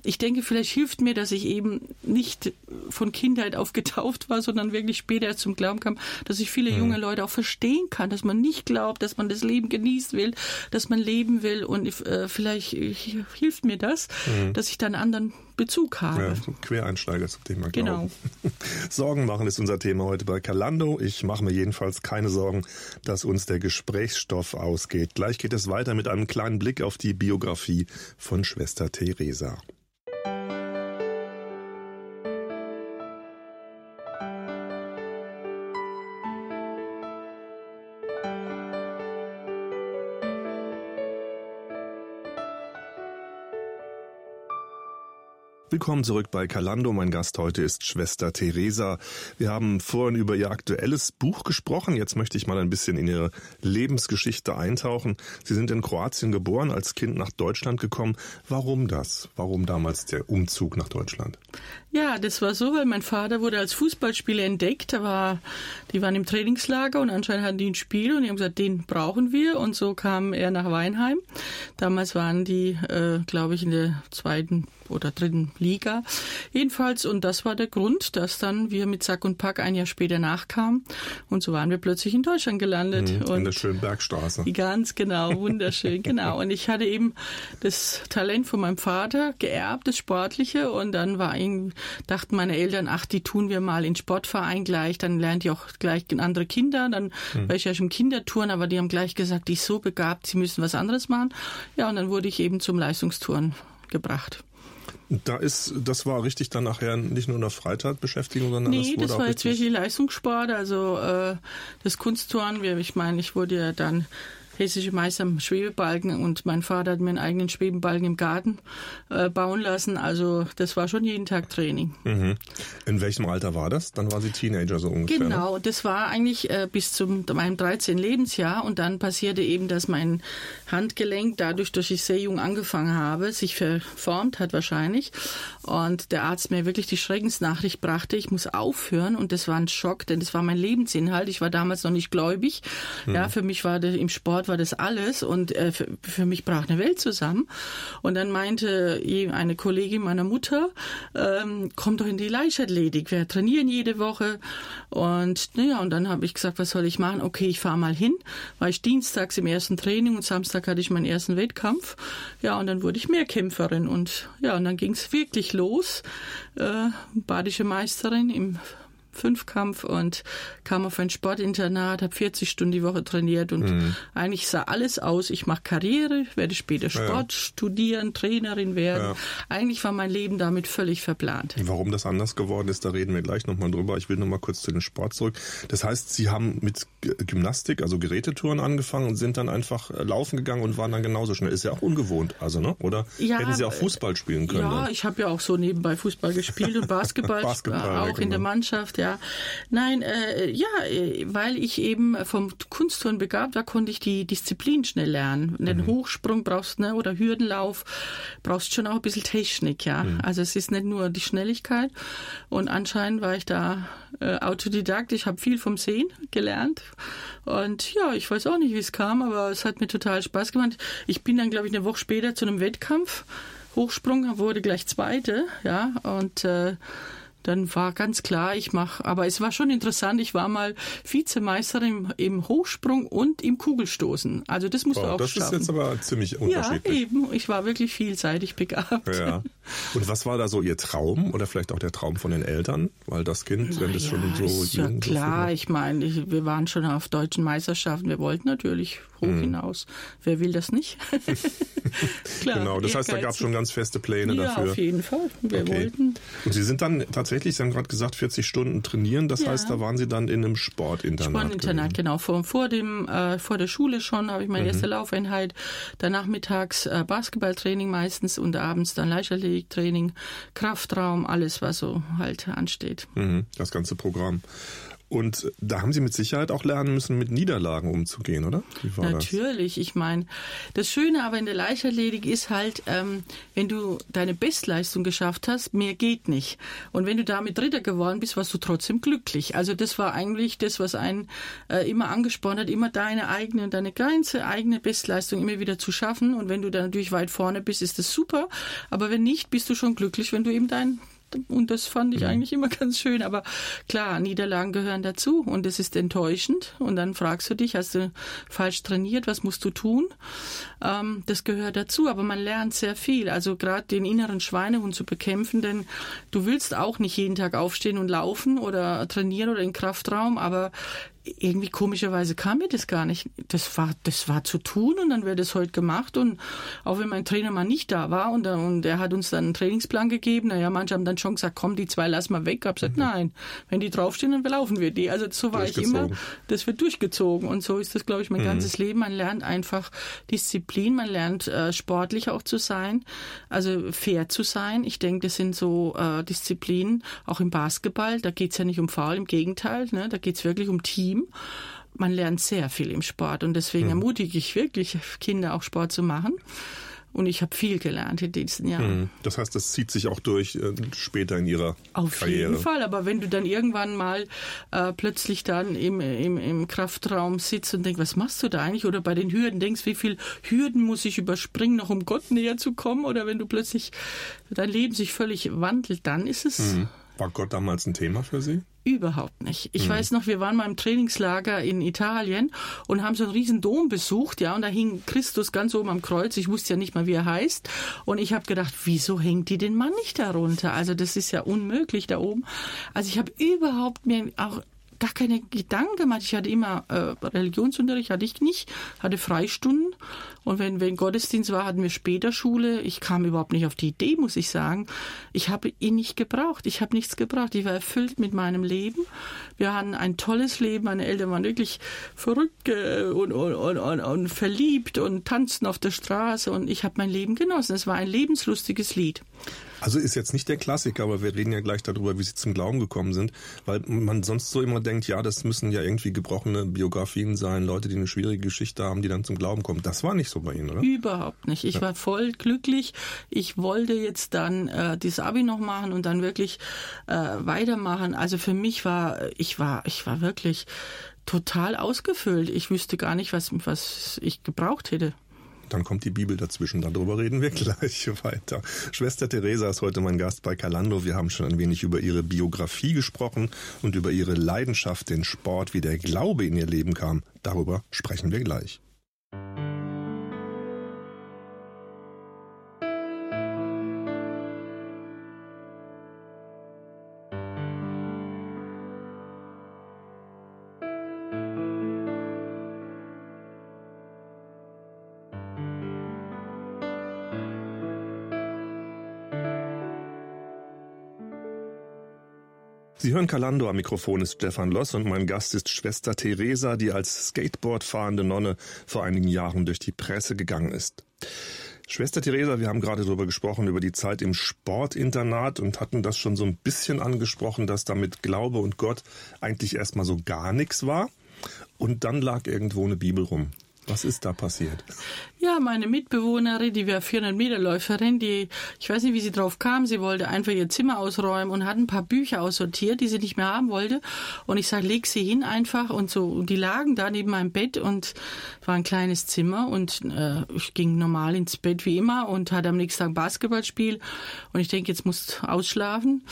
ich denke, vielleicht hilft mir, dass ich eben nicht von Kindheit auf getauft war, sondern wirklich später zum Glauben kam, dass ich viele mhm. junge Leute auch verstehen kann, dass man nicht glaubt, dass man das Leben genießen will, dass man leben will und äh, vielleicht hilft mir das, mhm. dass ich dann einen anderen Bezug habe. Ja, Quereinsteiger zum Thema Glauben. Genau. Sorgen machen ist unser Thema heute bei Calando. Ich mache mir jedenfalls keine Sorgen, dass uns der Gesprächsstoff ausgeht. Gleich geht es weiter mit einem kleinen Blick auf die Biografie von Schwester Theresa. Willkommen zurück bei Calando. Mein Gast heute ist Schwester Theresa. Wir haben vorhin über ihr aktuelles Buch gesprochen. Jetzt möchte ich mal ein bisschen in ihre Lebensgeschichte eintauchen. Sie sind in Kroatien geboren, als Kind nach Deutschland gekommen. Warum das? Warum damals der Umzug nach Deutschland? Ja, das war so, weil mein Vater wurde als Fußballspieler entdeckt. Da war, die waren im Trainingslager und anscheinend hatten die ein Spiel und die haben gesagt, den brauchen wir. Und so kam er nach Weinheim. Damals waren die, äh, glaube ich, in der zweiten oder dritten Liga. Jedenfalls, und das war der Grund, dass dann wir mit Sack und Pack ein Jahr später nachkamen. Und so waren wir plötzlich in Deutschland gelandet. Mhm, in der schönen Bergstraße. Ganz genau, wunderschön, genau. Und ich hatte eben das Talent von meinem Vater geerbt, das Sportliche. Und dann war irgendwie, dachten meine Eltern, ach, die tun wir mal in Sportverein gleich, dann lernt ihr auch gleich andere Kinder. Dann mhm. war ich ja schon Kindertouren, aber die haben gleich gesagt, die ist so begabt, sie müssen was anderes machen. Ja, und dann wurde ich eben zum Leistungstouren gebracht. Da ist, das war richtig dann nachher nicht nur eine Freizeitbeschäftigung, sondern nee, das wurde das war jetzt wirklich Leistungssport, also äh, das Kunstturnen. Ich meine, ich wurde ja dann hessische Meister am Schwebebalken und mein Vater hat mir einen eigenen Schwebebalken im Garten äh, bauen lassen. Also das war schon jeden Tag Training. Mhm. In welchem Alter war das? Dann war sie Teenager so ungefähr. Ne? Genau, ne? das war eigentlich äh, bis zu meinem 13. Lebensjahr und dann passierte eben, dass mein Handgelenk dadurch, dass ich sehr jung angefangen habe, sich verformt hat wahrscheinlich und der Arzt mir wirklich die Schreckensnachricht brachte, ich muss aufhören und das war ein Schock, denn das war mein Lebensinhalt. Ich war damals noch nicht gläubig. Mhm. Ja, für mich war der, im Sport war das alles und äh, für, für, mich brach eine Welt zusammen. Und dann meinte eine Kollegin meiner Mutter, ähm, komm doch in die Leichtathletik, wir trainieren jede Woche. Und naja, und dann habe ich gesagt, was soll ich machen? Okay, ich fahre mal hin. War ich dienstags im ersten Training und Samstag hatte ich meinen ersten Wettkampf. Ja, und dann wurde ich Mehrkämpferin und ja, und dann ging es wirklich los. Äh, badische Meisterin im Fünfkampf und kam auf ein Sportinternat, habe 40 Stunden die Woche trainiert und mhm. eigentlich sah alles aus, ich mache Karriere, werde später Sport ja. studieren, Trainerin werden. Ja. Eigentlich war mein Leben damit völlig verplant. Warum das anders geworden ist, da reden wir gleich nochmal drüber. Ich will nochmal kurz zu dem Sport zurück. Das heißt, Sie haben mit Gymnastik, also Gerätetouren angefangen und sind dann einfach äh, laufen gegangen und waren dann genauso schnell. Ist ja auch ungewohnt, also, ne? Oder ja, hätten Sie auch Fußball spielen können? Ja, dann? ich habe ja auch so nebenbei Fußball gespielt und Basketball, Basketball auch genau. in der Mannschaft gemacht, ja. Nein, äh, ja, äh, weil ich eben vom Kunstturnen begabt war, konnte ich die Disziplin schnell lernen. Den mhm. Hochsprung brauchst ne, oder Hürdenlauf brauchst schon auch ein bisschen Technik, ja. Mhm. Also es ist nicht nur die Schnelligkeit. Und anscheinend war ich da äh, Autodidakt. Ich habe viel vom Sehen gelernt. Und ja, ich weiß auch nicht, wie es kam, aber es hat mir total Spaß gemacht. Ich bin dann, glaube ich, eine Woche später zu einem Wettkampf Hochsprung, wurde gleich Zweite, ja, und äh, dann war ganz klar, ich mache, aber es war schon interessant, ich war mal Vizemeisterin im, Hochsprung und im Kugelstoßen. Also das musst oh, du auch Das schaffen. ist jetzt aber ziemlich unterschiedlich. Ja, eben. Ich war wirklich vielseitig begabt. Ja. Und was war da so Ihr Traum oder vielleicht auch der Traum von den Eltern? Weil das Kind, wenn das ja, schon so ist ja klar, ich meine, wir waren schon auf deutschen Meisterschaften, wir wollten natürlich hoch hm. hinaus. Wer will das nicht? Klar, genau, das heißt, da gab es schon ganz feste Pläne ja, dafür. Ja, auf jeden Fall. Wir okay. wollten. Und Sie sind dann tatsächlich, Sie haben gerade gesagt, 40 Stunden trainieren. Das ja. heißt, da waren Sie dann in einem Sportinternat. Sportinternat, genau. Vor, vor, dem, äh, vor der Schule schon habe ich meine mhm. erste Laufeinheit. Danach mittags äh, Basketballtraining meistens und abends dann Leichtathletiktraining, Kraftraum, alles, was so halt ansteht. Mhm, das ganze Programm. Und da haben Sie mit Sicherheit auch lernen müssen, mit Niederlagen umzugehen, oder? Natürlich. Das? Ich meine, das Schöne aber in der Leichtathletik ist halt, ähm, wenn du deine Bestleistung geschafft hast, mehr geht nicht. Und wenn du damit Dritter geworden bist, warst du trotzdem glücklich. Also das war eigentlich das, was einen äh, immer angespornt hat, immer deine eigene, deine ganze eigene Bestleistung immer wieder zu schaffen. Und wenn du dann natürlich weit vorne bist, ist das super. Aber wenn nicht, bist du schon glücklich, wenn du eben dein und das fand ich mhm. eigentlich immer ganz schön. Aber klar, Niederlagen gehören dazu und es ist enttäuschend. Und dann fragst du dich, hast du falsch trainiert, was musst du tun? Ähm, das gehört dazu, aber man lernt sehr viel. Also gerade den inneren Schweinehund zu bekämpfen, denn du willst auch nicht jeden Tag aufstehen und laufen oder trainieren oder in Kraftraum, aber irgendwie komischerweise kam mir das gar nicht. Das war, das war zu tun und dann wird es heute gemacht und auch wenn mein Trainer mal nicht da war und, und er hat uns dann einen Trainingsplan gegeben, naja, manche haben dann schon gesagt, komm, die zwei lass mal weg. Ich habe gesagt, mhm. nein, wenn die draufstehen, dann laufen wir die. Also so war ich immer, das wird durchgezogen und so ist das, glaube ich, mein mhm. ganzes Leben. Man lernt einfach Disziplin, man lernt äh, sportlich auch zu sein, also fair zu sein. Ich denke, das sind so äh, Disziplinen, auch im Basketball, da geht's ja nicht um Foul, im Gegenteil, ne, da geht's wirklich um Team Team. Man lernt sehr viel im Sport und deswegen mhm. ermutige ich wirklich Kinder auch Sport zu machen. Und ich habe viel gelernt in diesen Jahren. Mhm. Das heißt, das zieht sich auch durch äh, später in ihrer Auf Karriere. Auf jeden Fall, aber wenn du dann irgendwann mal äh, plötzlich dann im, im, im Kraftraum sitzt und denkst, was machst du da eigentlich? Oder bei den Hürden denkst, wie viel Hürden muss ich überspringen, noch um Gott näher zu kommen? Oder wenn du plötzlich dein Leben sich völlig wandelt, dann ist es... Mhm. War Gott damals ein Thema für Sie? Überhaupt nicht. Ich mhm. weiß noch, wir waren mal im Trainingslager in Italien und haben so einen riesen Dom besucht, ja, und da hing Christus ganz oben am Kreuz. Ich wusste ja nicht mal, wie er heißt. Und ich habe gedacht, wieso hängt die den Mann nicht darunter? Also das ist ja unmöglich da oben. Also ich habe überhaupt mir auch gar keine Gedanken gemacht. Ich hatte immer äh, Religionsunterricht, hatte ich nicht, hatte Freistunden. Und wenn, wenn Gottesdienst war, hatten wir später Schule. Ich kam überhaupt nicht auf die Idee, muss ich sagen. Ich habe ihn nicht gebraucht. Ich habe nichts gebraucht. Ich war erfüllt mit meinem Leben. Wir hatten ein tolles Leben. Meine Eltern waren wirklich verrückt und, und, und, und verliebt und tanzten auf der Straße. Und ich habe mein Leben genossen. Es war ein lebenslustiges Lied. Also ist jetzt nicht der Klassiker, aber wir reden ja gleich darüber, wie sie zum Glauben gekommen sind, weil man sonst so immer denkt, ja, das müssen ja irgendwie gebrochene Biografien sein, Leute, die eine schwierige Geschichte haben, die dann zum Glauben kommen. Das war nicht so bei Ihnen, oder? Überhaupt nicht. Ich ja. war voll glücklich. Ich wollte jetzt dann äh, das Abi noch machen und dann wirklich äh, weitermachen. Also für mich war, ich war, ich war wirklich total ausgefüllt. Ich wüsste gar nicht, was, was ich gebraucht hätte. Dann kommt die Bibel dazwischen. Darüber reden wir gleich weiter. Schwester Theresa ist heute mein Gast bei Calando. Wir haben schon ein wenig über ihre Biografie gesprochen und über ihre Leidenschaft, den Sport, wie der Glaube in ihr Leben kam. Darüber sprechen wir gleich. Sie hören Kalando, am Mikrofon ist Stefan Loss und mein Gast ist Schwester Theresa, die als Skateboard fahrende Nonne vor einigen Jahren durch die Presse gegangen ist. Schwester Theresa, wir haben gerade darüber gesprochen, über die Zeit im Sportinternat und hatten das schon so ein bisschen angesprochen, dass damit Glaube und Gott eigentlich erstmal so gar nichts war. Und dann lag irgendwo eine Bibel rum. Was ist da passiert? Ja, meine Mitbewohnerin, die war 400 Meter Läuferin, die, ich weiß nicht, wie sie drauf kam, sie wollte einfach ihr Zimmer ausräumen und hat ein paar Bücher aussortiert, die sie nicht mehr haben wollte. Und ich sage, leg sie hin einfach und so. Und die lagen da neben meinem Bett und war ein kleines Zimmer und äh, ich ging normal ins Bett wie immer und hatte am nächsten Tag Basketballspiel. Und ich denke, jetzt musst ausschlafen.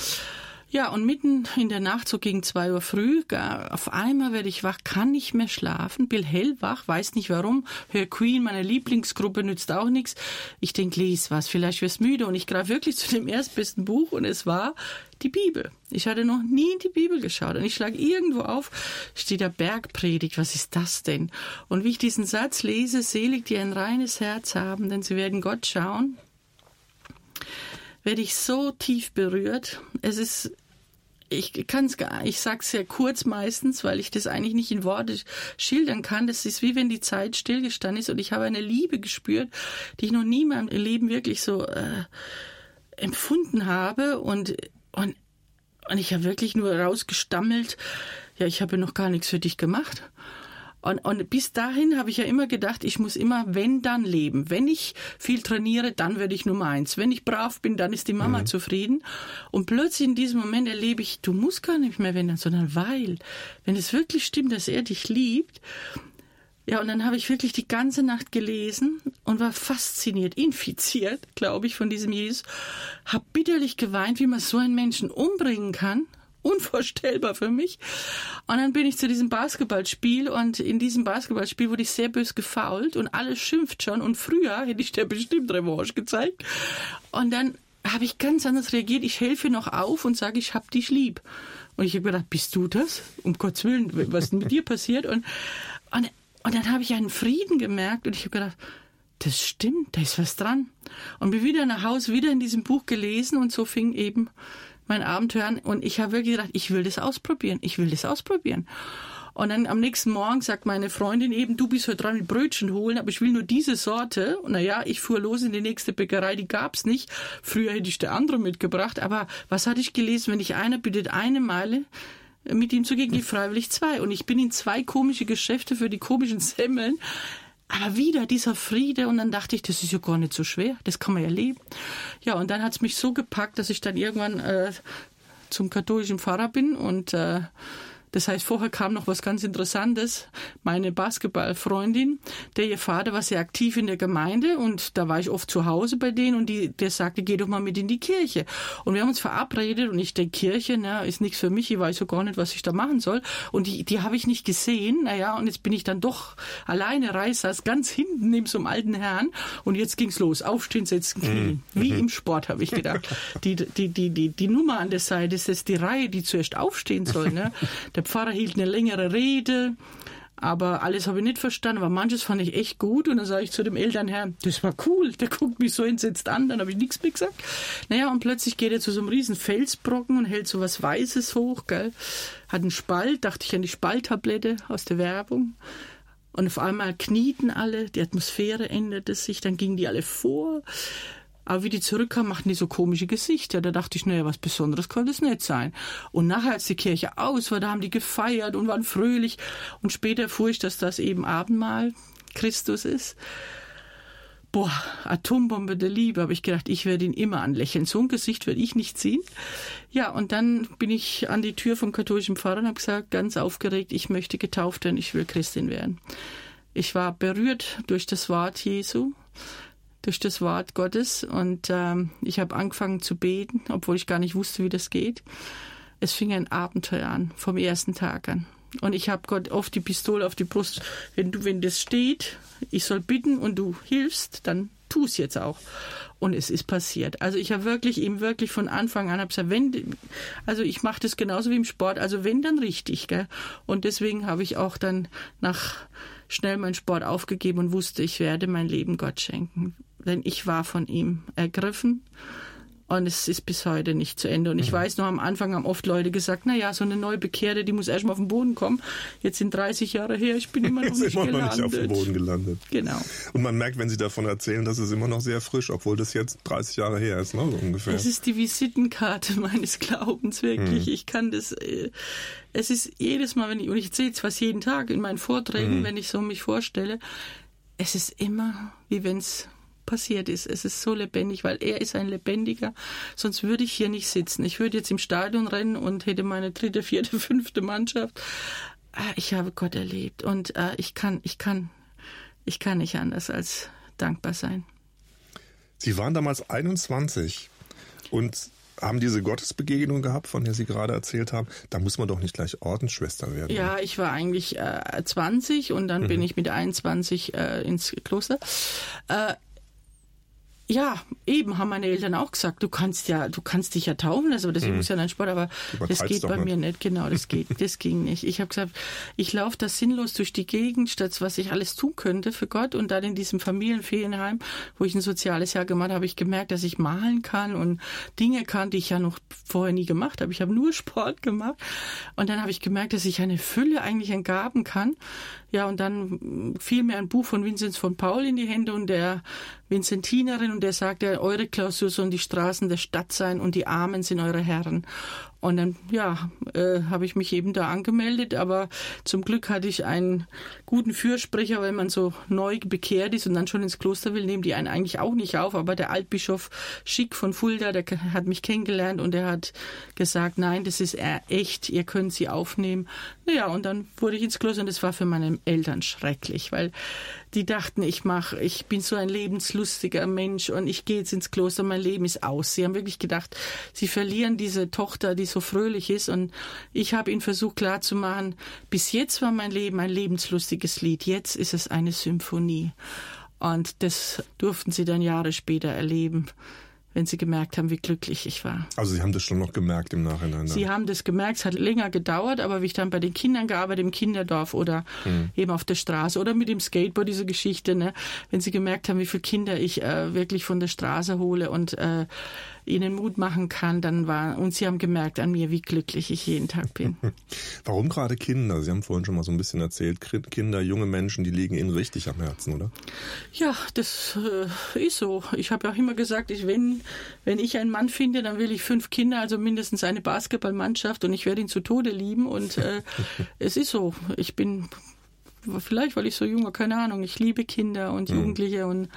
Ja, und mitten in der Nacht, so gegen zwei Uhr früh, auf einmal werde ich wach, kann nicht mehr schlafen, bin hellwach, weiß nicht warum, höre Queen, meine Lieblingsgruppe, nützt auch nichts. Ich denke, lies was, vielleicht wirst müde und ich greife wirklich zu dem erstbesten Buch und es war die Bibel. Ich hatte noch nie in die Bibel geschaut und ich schlage irgendwo auf, steht da Bergpredigt, was ist das denn? Und wie ich diesen Satz lese, selig, die ein reines Herz haben, denn sie werden Gott schauen, werde ich so tief berührt. Es ist ich kann es gar, ich sag's sehr kurz meistens, weil ich das eigentlich nicht in Worte schildern kann. Das ist wie wenn die Zeit stillgestanden ist und ich habe eine Liebe gespürt, die ich noch nie in meinem Leben wirklich so äh, empfunden habe und und und ich habe wirklich nur rausgestammelt. Ja, ich habe noch gar nichts für dich gemacht. Und, und bis dahin habe ich ja immer gedacht, ich muss immer wenn dann leben. Wenn ich viel trainiere, dann werde ich Nummer eins. Wenn ich brav bin, dann ist die Mama mhm. zufrieden. Und plötzlich in diesem Moment erlebe ich, du musst gar nicht mehr wenn dann, sondern weil. Wenn es wirklich stimmt, dass er dich liebt, ja, und dann habe ich wirklich die ganze Nacht gelesen und war fasziniert, infiziert, glaube ich, von diesem Jesus. Hab bitterlich geweint, wie man so einen Menschen umbringen kann unvorstellbar für mich. Und dann bin ich zu diesem Basketballspiel und in diesem Basketballspiel wurde ich sehr bös gefault und alles schimpft schon und früher hätte ich dir bestimmt Revanche gezeigt. Und dann habe ich ganz anders reagiert. Ich helfe noch auf und sage, ich hab dich lieb. Und ich habe gedacht, bist du das? Um Gottes Willen, was ist mit dir passiert? Und, und, und dann habe ich einen Frieden gemerkt und ich habe gedacht, das stimmt, da ist was dran. Und bin wieder nach Hause, wieder in diesem Buch gelesen und so fing eben mein Abenteuer an und ich habe wirklich gedacht, ich will das ausprobieren, ich will das ausprobieren. Und dann am nächsten Morgen sagt meine Freundin eben, du bist heute dran mit Brötchen holen, aber ich will nur diese Sorte. Und naja, ich fuhr los in die nächste Bäckerei, die gab's nicht. Früher hätte ich der andere mitgebracht, aber was hatte ich gelesen, wenn ich einer bittet eine Meile, mit ihm zu gehen, geht freiwillig zwei. Und ich bin in zwei komische Geschäfte für die komischen Semmeln. Aber wieder dieser Friede. Und dann dachte ich, das ist ja gar nicht so schwer, das kann man ja leben. Ja, und dann hat es mich so gepackt, dass ich dann irgendwann äh, zum katholischen Pfarrer bin. Und äh, das heißt, vorher kam noch was ganz Interessantes. Meine Basketballfreundin, der ihr Vater war sehr aktiv in der Gemeinde und da war ich oft zu Hause bei denen und die, der sagte, geh doch mal mit in die Kirche. Und wir haben uns verabredet und ich denke, Kirche, na, ist nichts für mich, ich weiß so gar nicht, was ich da machen soll. Und die, die habe ich nicht gesehen, naja, und jetzt bin ich dann doch alleine, Reis saß ganz hinten neben so einem alten Herrn und jetzt ging's los, aufstehen, setzen, knien. Mhm. Wie mhm. im Sport, habe ich gedacht. Die, die, die, die, die Nummer an der Seite ist jetzt die Reihe, die zuerst aufstehen soll. Ne? Der Pfarrer hielt eine längere Rede, aber alles habe ich nicht verstanden, aber manches fand ich echt gut. Und dann sage ich zu dem Elternherrn, das war cool, der guckt mich so entsetzt an, dann habe ich nichts mehr gesagt. Naja, und plötzlich geht er zu so einem riesen Felsbrocken und hält so was Weißes hoch, gell. Hat einen Spalt, dachte ich an die Spalttablette aus der Werbung. Und auf einmal knieten alle, die Atmosphäre änderte sich, dann gingen die alle vor. Aber wie die zurückkamen, machten die so komische Gesichter. Da dachte ich, naja, was Besonderes konnte es nicht sein. Und nachher, als die Kirche aus war, da haben die gefeiert und waren fröhlich. Und später erfuhr ich, dass das eben Abendmahl Christus ist. Boah, Atombombe der Liebe, habe ich gedacht, ich werde ihn immer anlächeln. So ein Gesicht werde ich nicht ziehen. Ja, und dann bin ich an die Tür vom katholischen Pfarrer und habe gesagt, ganz aufgeregt, ich möchte getauft werden, ich will Christin werden. Ich war berührt durch das Wort Jesu durch das Wort Gottes und ähm, ich habe angefangen zu beten, obwohl ich gar nicht wusste, wie das geht. Es fing ein Abenteuer an, vom ersten Tag an. Und ich habe Gott oft die Pistole auf die Brust. Wenn du, wenn das steht, ich soll bitten und du hilfst, dann tu es jetzt auch. Und es ist passiert. Also ich habe wirklich ihm wirklich von Anfang an gesagt, wenn, also ich mache das genauso wie im Sport. Also wenn dann richtig, gell? Und deswegen habe ich auch dann nach schnell meinen Sport aufgegeben und wusste, ich werde mein Leben Gott schenken denn ich war von ihm ergriffen Und es ist bis heute nicht zu Ende. Und ich mhm. weiß noch, am Anfang haben oft Leute gesagt, na ja, so eine neue Bekehrte, die muss erstmal auf den Boden kommen. Jetzt sind 30 Jahre her, ich bin immer noch nicht immer gelandet. noch nicht auf den Boden gelandet. Genau. Und man merkt, wenn Sie davon erzählen, dass es immer noch sehr frisch, obwohl das jetzt 30 Jahre her ist, ne, so ungefähr. Es ist die Visitenkarte meines Glaubens, wirklich. Mhm. Ich kann das, äh, es ist jedes Mal, wenn ich, und ich sehe es fast jeden Tag in meinen Vorträgen, mhm. wenn ich so mich vorstelle, es ist immer, wie wenn es passiert ist. Es ist so lebendig, weil er ist ein Lebendiger. Sonst würde ich hier nicht sitzen. Ich würde jetzt im Stadion rennen und hätte meine dritte, vierte, fünfte Mannschaft. Ah, ich habe Gott erlebt und äh, ich kann, ich kann, ich kann nicht anders als dankbar sein. Sie waren damals 21 und haben diese Gottesbegegnung gehabt, von der Sie gerade erzählt haben. Da muss man doch nicht gleich Ordensschwester werden. Ja, ich war eigentlich äh, 20 und dann mhm. bin ich mit 21 äh, ins Kloster. Äh, ja, eben haben meine Eltern auch gesagt, du kannst ja, du kannst dich ja taufen lassen, aber das mhm. muss ja dein Sport, aber das geht bei nicht. mir nicht, genau, das geht, das ging nicht. Ich habe gesagt, ich laufe da sinnlos durch die Gegend, statt was ich alles tun könnte für Gott und dann in diesem Familienferienheim, wo ich ein soziales Jahr gemacht habe, habe ich gemerkt, dass ich malen kann und Dinge kann, die ich ja noch vorher nie gemacht habe. Ich habe nur Sport gemacht und dann habe ich gemerkt, dass ich eine Fülle eigentlich an Gaben kann. Ja, und dann fiel mir ein Buch von Vinzenz von Paul in die Hände und der Vincentinerin und der sagte, eure Klausur sollen die Straßen der Stadt sein und die Armen sind eure Herren. Und dann, ja, äh, habe ich mich eben da angemeldet, aber zum Glück hatte ich einen guten Fürsprecher, wenn man so neu bekehrt ist und dann schon ins Kloster will, nehmen die einen eigentlich auch nicht auf, aber der Altbischof Schick von Fulda, der hat mich kennengelernt und er hat gesagt, nein, das ist echt, ihr könnt sie aufnehmen. Naja, und dann wurde ich ins Kloster und das war für meine Eltern schrecklich, weil die dachten, ich mache, ich bin so ein lebenslustiger Mensch und ich gehe jetzt ins Kloster, mein Leben ist aus. Sie haben wirklich gedacht, sie verlieren diese Tochter, die so fröhlich ist und ich habe ihnen versucht klarzumachen, bis jetzt war mein Leben ein lebenslustiges Lied, jetzt ist es eine Symphonie. Und das durften sie dann Jahre später erleben wenn sie gemerkt haben, wie glücklich ich war. Also Sie haben das schon noch gemerkt im Nachhinein? Dann. Sie haben das gemerkt, es hat länger gedauert, aber wie ich dann bei den Kindern gearbeitet im Kinderdorf oder hm. eben auf der Straße oder mit dem Skateboard, diese Geschichte, ne, wenn sie gemerkt haben, wie viele Kinder ich äh, wirklich von der Straße hole und äh, ihnen Mut machen kann, dann war, und sie haben gemerkt an mir, wie glücklich ich jeden Tag bin. Warum gerade Kinder? Sie haben vorhin schon mal so ein bisschen erzählt, Kinder, junge Menschen, die liegen Ihnen richtig am Herzen, oder? Ja, das äh, ist so. Ich habe ja auch immer gesagt, ich, wenn, wenn ich einen Mann finde, dann will ich fünf Kinder, also mindestens eine Basketballmannschaft und ich werde ihn zu Tode lieben und äh, es ist so. Ich bin vielleicht, weil ich so jung war, keine Ahnung. Ich liebe Kinder und hm. Jugendliche und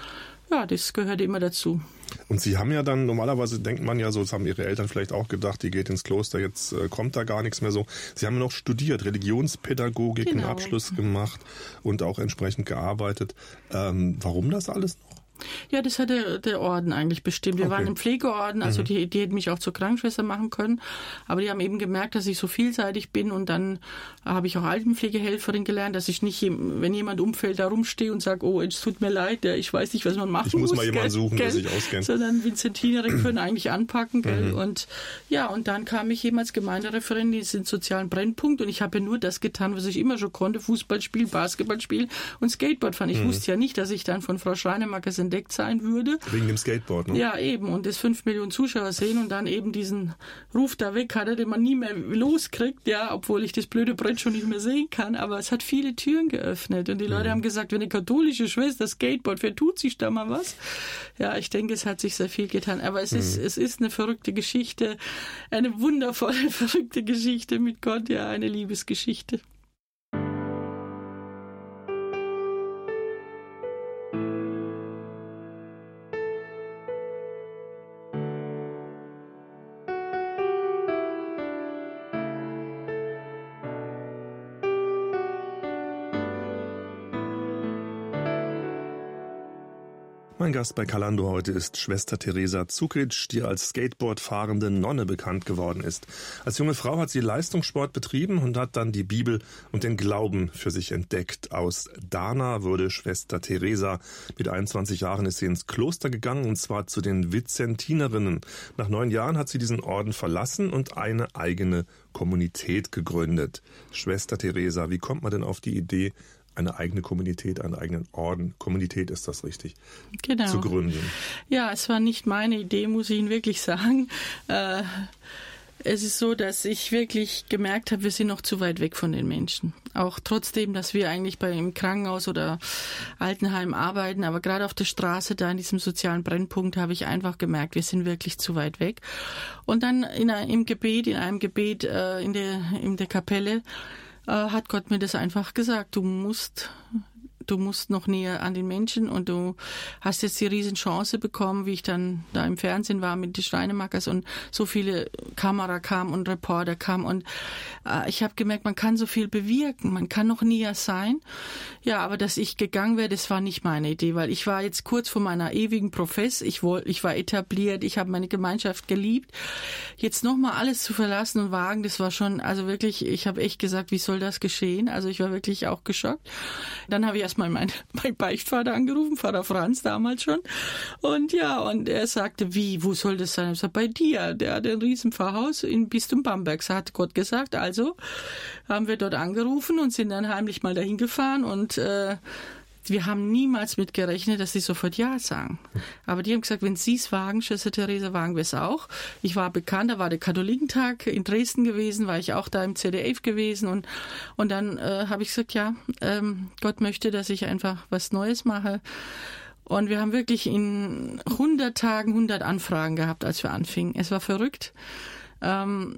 ja, das gehört immer dazu. Und Sie haben ja dann, normalerweise denkt man ja so, das haben Ihre Eltern vielleicht auch gedacht, die geht ins Kloster, jetzt äh, kommt da gar nichts mehr so. Sie haben noch studiert, Religionspädagogik, genau. einen Abschluss gemacht und auch entsprechend gearbeitet. Ähm, warum das alles noch? Ja, das hat der, der Orden eigentlich bestimmt. Wir okay. waren im Pflegeorden, also mhm. die, die hätten mich auch zur Krankenschwester machen können. Aber die haben eben gemerkt, dass ich so vielseitig bin und dann habe ich auch Altenpflegehelferin gelernt, dass ich nicht, wenn jemand umfällt, da rumstehe und sage, oh, es tut mir leid, ich weiß nicht, was man machen muss. Ich muss mal jemanden suchen, gell? der sich auskennt. Sondern Vincentinerinnen können eigentlich anpacken. Gell? Mhm. Und ja, und dann kam ich eben als Gemeindereferentin in den sozialen Brennpunkt und ich habe ja nur das getan, was ich immer schon konnte, Fußball spielen, Basketball spielen und Skateboard fahren. Ich mhm. wusste ja nicht, dass ich dann von Frau Schreinemakers entdeckt sein würde. Wegen dem Skateboard, ne? Ja, eben. Und das fünf Millionen Zuschauer sehen und dann eben diesen Ruf da weg hatte, den man nie mehr loskriegt, ja, obwohl ich das blöde Brett schon nicht mehr sehen kann. Aber es hat viele Türen geöffnet. Und die Leute mhm. haben gesagt, wenn eine katholische Schwester Skateboard wer tut sich da mal was? Ja, ich denke, es hat sich sehr viel getan. Aber es mhm. ist, es ist eine verrückte Geschichte. Eine wundervolle, verrückte Geschichte mit Gott, ja, eine Liebesgeschichte. Mein Gast bei Kalando heute ist Schwester Teresa Zukic, die als Skateboard fahrende Nonne bekannt geworden ist. Als junge Frau hat sie Leistungssport betrieben und hat dann die Bibel und den Glauben für sich entdeckt. Aus Dana wurde Schwester Teresa. Mit 21 Jahren ist sie ins Kloster gegangen und zwar zu den Vizentinerinnen. Nach neun Jahren hat sie diesen Orden verlassen und eine eigene Kommunität gegründet. Schwester Teresa, wie kommt man denn auf die Idee, eine eigene Kommunität, einen eigenen Orden, Kommunität ist das richtig, genau. zu gründen. Ja, es war nicht meine Idee, muss ich Ihnen wirklich sagen. Äh, es ist so, dass ich wirklich gemerkt habe, wir sind noch zu weit weg von den Menschen. Auch trotzdem, dass wir eigentlich bei im Krankenhaus oder Altenheim arbeiten, aber gerade auf der Straße, da in diesem sozialen Brennpunkt, habe ich einfach gemerkt, wir sind wirklich zu weit weg. Und dann in, im Gebet, in einem Gebet äh, in der in der Kapelle, hat Gott mir das einfach gesagt. Du musst du musst noch näher an den Menschen und du hast jetzt die Riesenchance bekommen, wie ich dann da im Fernsehen war mit den Steinemackers und so viele Kamera kam und Reporter kam und äh, ich habe gemerkt, man kann so viel bewirken, man kann noch näher sein. Ja, aber dass ich gegangen wäre, das war nicht meine Idee, weil ich war jetzt kurz vor meiner ewigen Profess, ich, wollte, ich war etabliert, ich habe meine Gemeinschaft geliebt. Jetzt nochmal alles zu verlassen und wagen, das war schon, also wirklich, ich habe echt gesagt, wie soll das geschehen? Also ich war wirklich auch geschockt. Dann habe ich erst mal meinen mein Beichtvater angerufen, Vater Franz damals schon. Und ja, und er sagte, wie, wo soll das sein? Ich sagte, bei dir. Der hat ein riesen Pfarrhaus in Bistum Bamberg, hat Gott gesagt. Also haben wir dort angerufen und sind dann heimlich mal dahin gefahren und äh, wir haben niemals mit gerechnet, dass sie sofort Ja sagen. Aber die haben gesagt, wenn Sie es wagen, Schwester Theresa, wagen wir es auch. Ich war bekannt, da war der Katholikentag in Dresden gewesen, war ich auch da im CDF gewesen und, und dann äh, habe ich gesagt, ja, ähm, Gott möchte, dass ich einfach was Neues mache. Und wir haben wirklich in 100 Tagen 100 Anfragen gehabt, als wir anfingen. Es war verrückt. Ähm,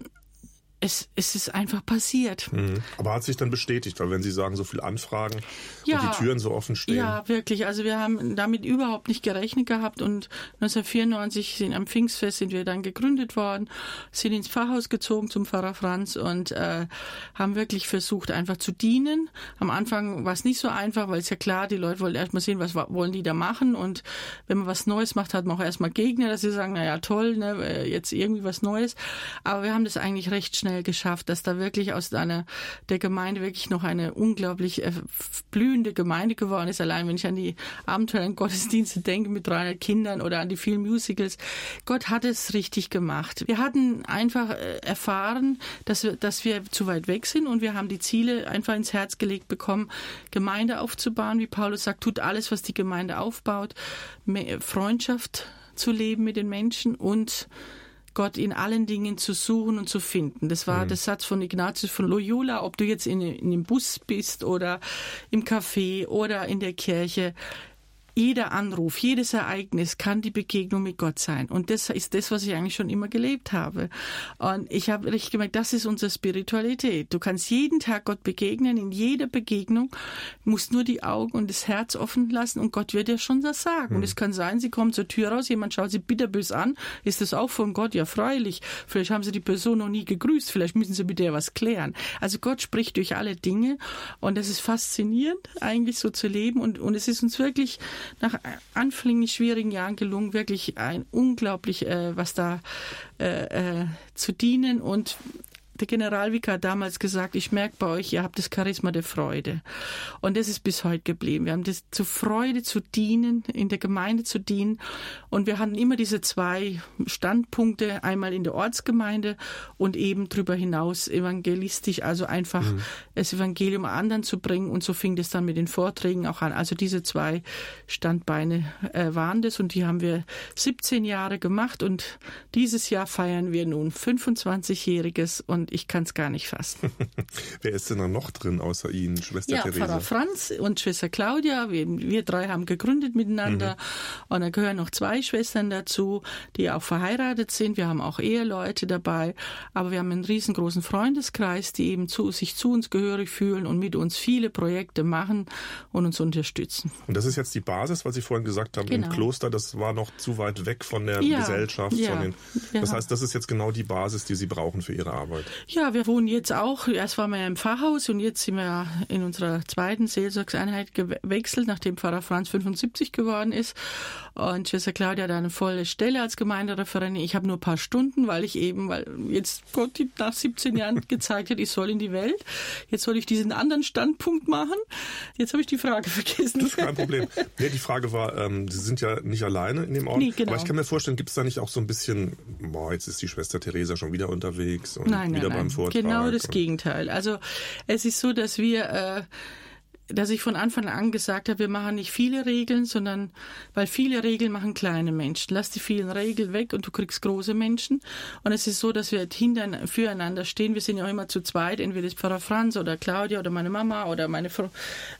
es, es ist einfach passiert. Mhm. Aber hat sich dann bestätigt, weil wenn Sie sagen, so viel Anfragen ja, und die Türen so offen stehen. Ja, wirklich. Also wir haben damit überhaupt nicht gerechnet gehabt und 1994 sind am Pfingstfest sind wir dann gegründet worden, sind ins Pfarrhaus gezogen zum Pfarrer Franz und äh, haben wirklich versucht, einfach zu dienen. Am Anfang war es nicht so einfach, weil es ja klar, die Leute wollten erstmal sehen, was wollen die da machen und wenn man was Neues macht, hat man auch erstmal Gegner, dass sie sagen, naja, toll, ne, jetzt irgendwie was Neues. Aber wir haben das eigentlich recht schnell schnell geschafft, dass da wirklich aus einer der Gemeinde wirklich noch eine unglaublich äh, blühende Gemeinde geworden ist. Allein wenn ich an die abenteuerlichen Gottesdienste denke mit 300 Kindern oder an die vielen Musicals. Gott hat es richtig gemacht. Wir hatten einfach äh, erfahren, dass wir, dass wir zu weit weg sind und wir haben die Ziele einfach ins Herz gelegt bekommen, Gemeinde aufzubauen. Wie Paulus sagt, tut alles, was die Gemeinde aufbaut, Freundschaft zu leben mit den Menschen und Gott in allen Dingen zu suchen und zu finden. Das war mhm. der Satz von Ignatius von Loyola, ob du jetzt in, in dem Bus bist oder im Café oder in der Kirche jeder Anruf, jedes Ereignis kann die Begegnung mit Gott sein. Und das ist das, was ich eigentlich schon immer gelebt habe. Und ich habe richtig gemerkt, das ist unsere Spiritualität. Du kannst jeden Tag Gott begegnen, in jeder Begegnung, musst nur die Augen und das Herz offen lassen und Gott wird dir schon das sagen. Mhm. Und es kann sein, sie kommen zur Tür raus, jemand schaut sie bitterbös an. Ist das auch von Gott? Ja, freilich. Vielleicht haben sie die Person noch nie gegrüßt, vielleicht müssen sie mit der was klären. Also Gott spricht durch alle Dinge und das ist faszinierend, eigentlich so zu leben und, und es ist uns wirklich nach anfänglich schwierigen Jahren gelungen, wirklich ein unglaublich, äh, was da äh, äh, zu dienen und der Generalvikar hat damals gesagt, ich merke bei euch, ihr habt das Charisma der Freude. Und das ist bis heute geblieben. Wir haben das zur Freude zu dienen, in der Gemeinde zu dienen. Und wir hatten immer diese zwei Standpunkte, einmal in der Ortsgemeinde und eben darüber hinaus evangelistisch, also einfach mhm. das Evangelium anderen zu bringen. Und so fing das dann mit den Vorträgen auch an. Also diese zwei Standbeine äh, waren das und die haben wir 17 Jahre gemacht und dieses Jahr feiern wir nun 25-jähriges und ich kann es gar nicht fassen. Wer ist denn da noch drin außer Ihnen, Schwester ja, Therese? Pfarrer Franz und Schwester Claudia. Wir, wir drei haben gegründet miteinander. Mhm. Und da gehören noch zwei Schwestern dazu, die auch verheiratet sind. Wir haben auch Eheleute dabei. Aber wir haben einen riesengroßen Freundeskreis, die eben zu, sich zu uns gehörig fühlen und mit uns viele Projekte machen und uns unterstützen. Und das ist jetzt die Basis, was Sie vorhin gesagt haben, genau. im Kloster, das war noch zu weit weg von der ja, Gesellschaft. Ja, von den, das ja. heißt, das ist jetzt genau die Basis, die Sie brauchen für Ihre Arbeit. Ja, wir wohnen jetzt auch, erst waren wir ja im Pfarrhaus und jetzt sind wir in unserer zweiten Seelsorgseinheit gewechselt, nachdem Pfarrer Franz 75 geworden ist. Und Schwester Claudia hat eine volle Stelle als Gemeindereferentin. Ich habe nur ein paar Stunden, weil ich eben, weil jetzt Gott nach 17 Jahren gezeigt hat, ich soll in die Welt. Jetzt soll ich diesen anderen Standpunkt machen. Jetzt habe ich die Frage vergessen. Das ist kein Problem. Nee, die Frage war, ähm, Sie sind ja nicht alleine in dem Ort. Nee, genau. Aber ich kann mir vorstellen, gibt es da nicht auch so ein bisschen, boah, jetzt ist die Schwester Theresa schon wieder unterwegs und nein, wieder beim Vortrag. Genau das Gegenteil. Also es ist so, dass wir äh, dass ich von Anfang an gesagt habe, wir machen nicht viele Regeln, sondern weil viele Regeln machen kleine Menschen. Lass die vielen Regeln weg und du kriegst große Menschen. Und es ist so, dass wir hinter, füreinander stehen. Wir sind ja auch immer zu zweit, entweder ist Pfarrer Franz oder Claudia oder meine Mama oder meine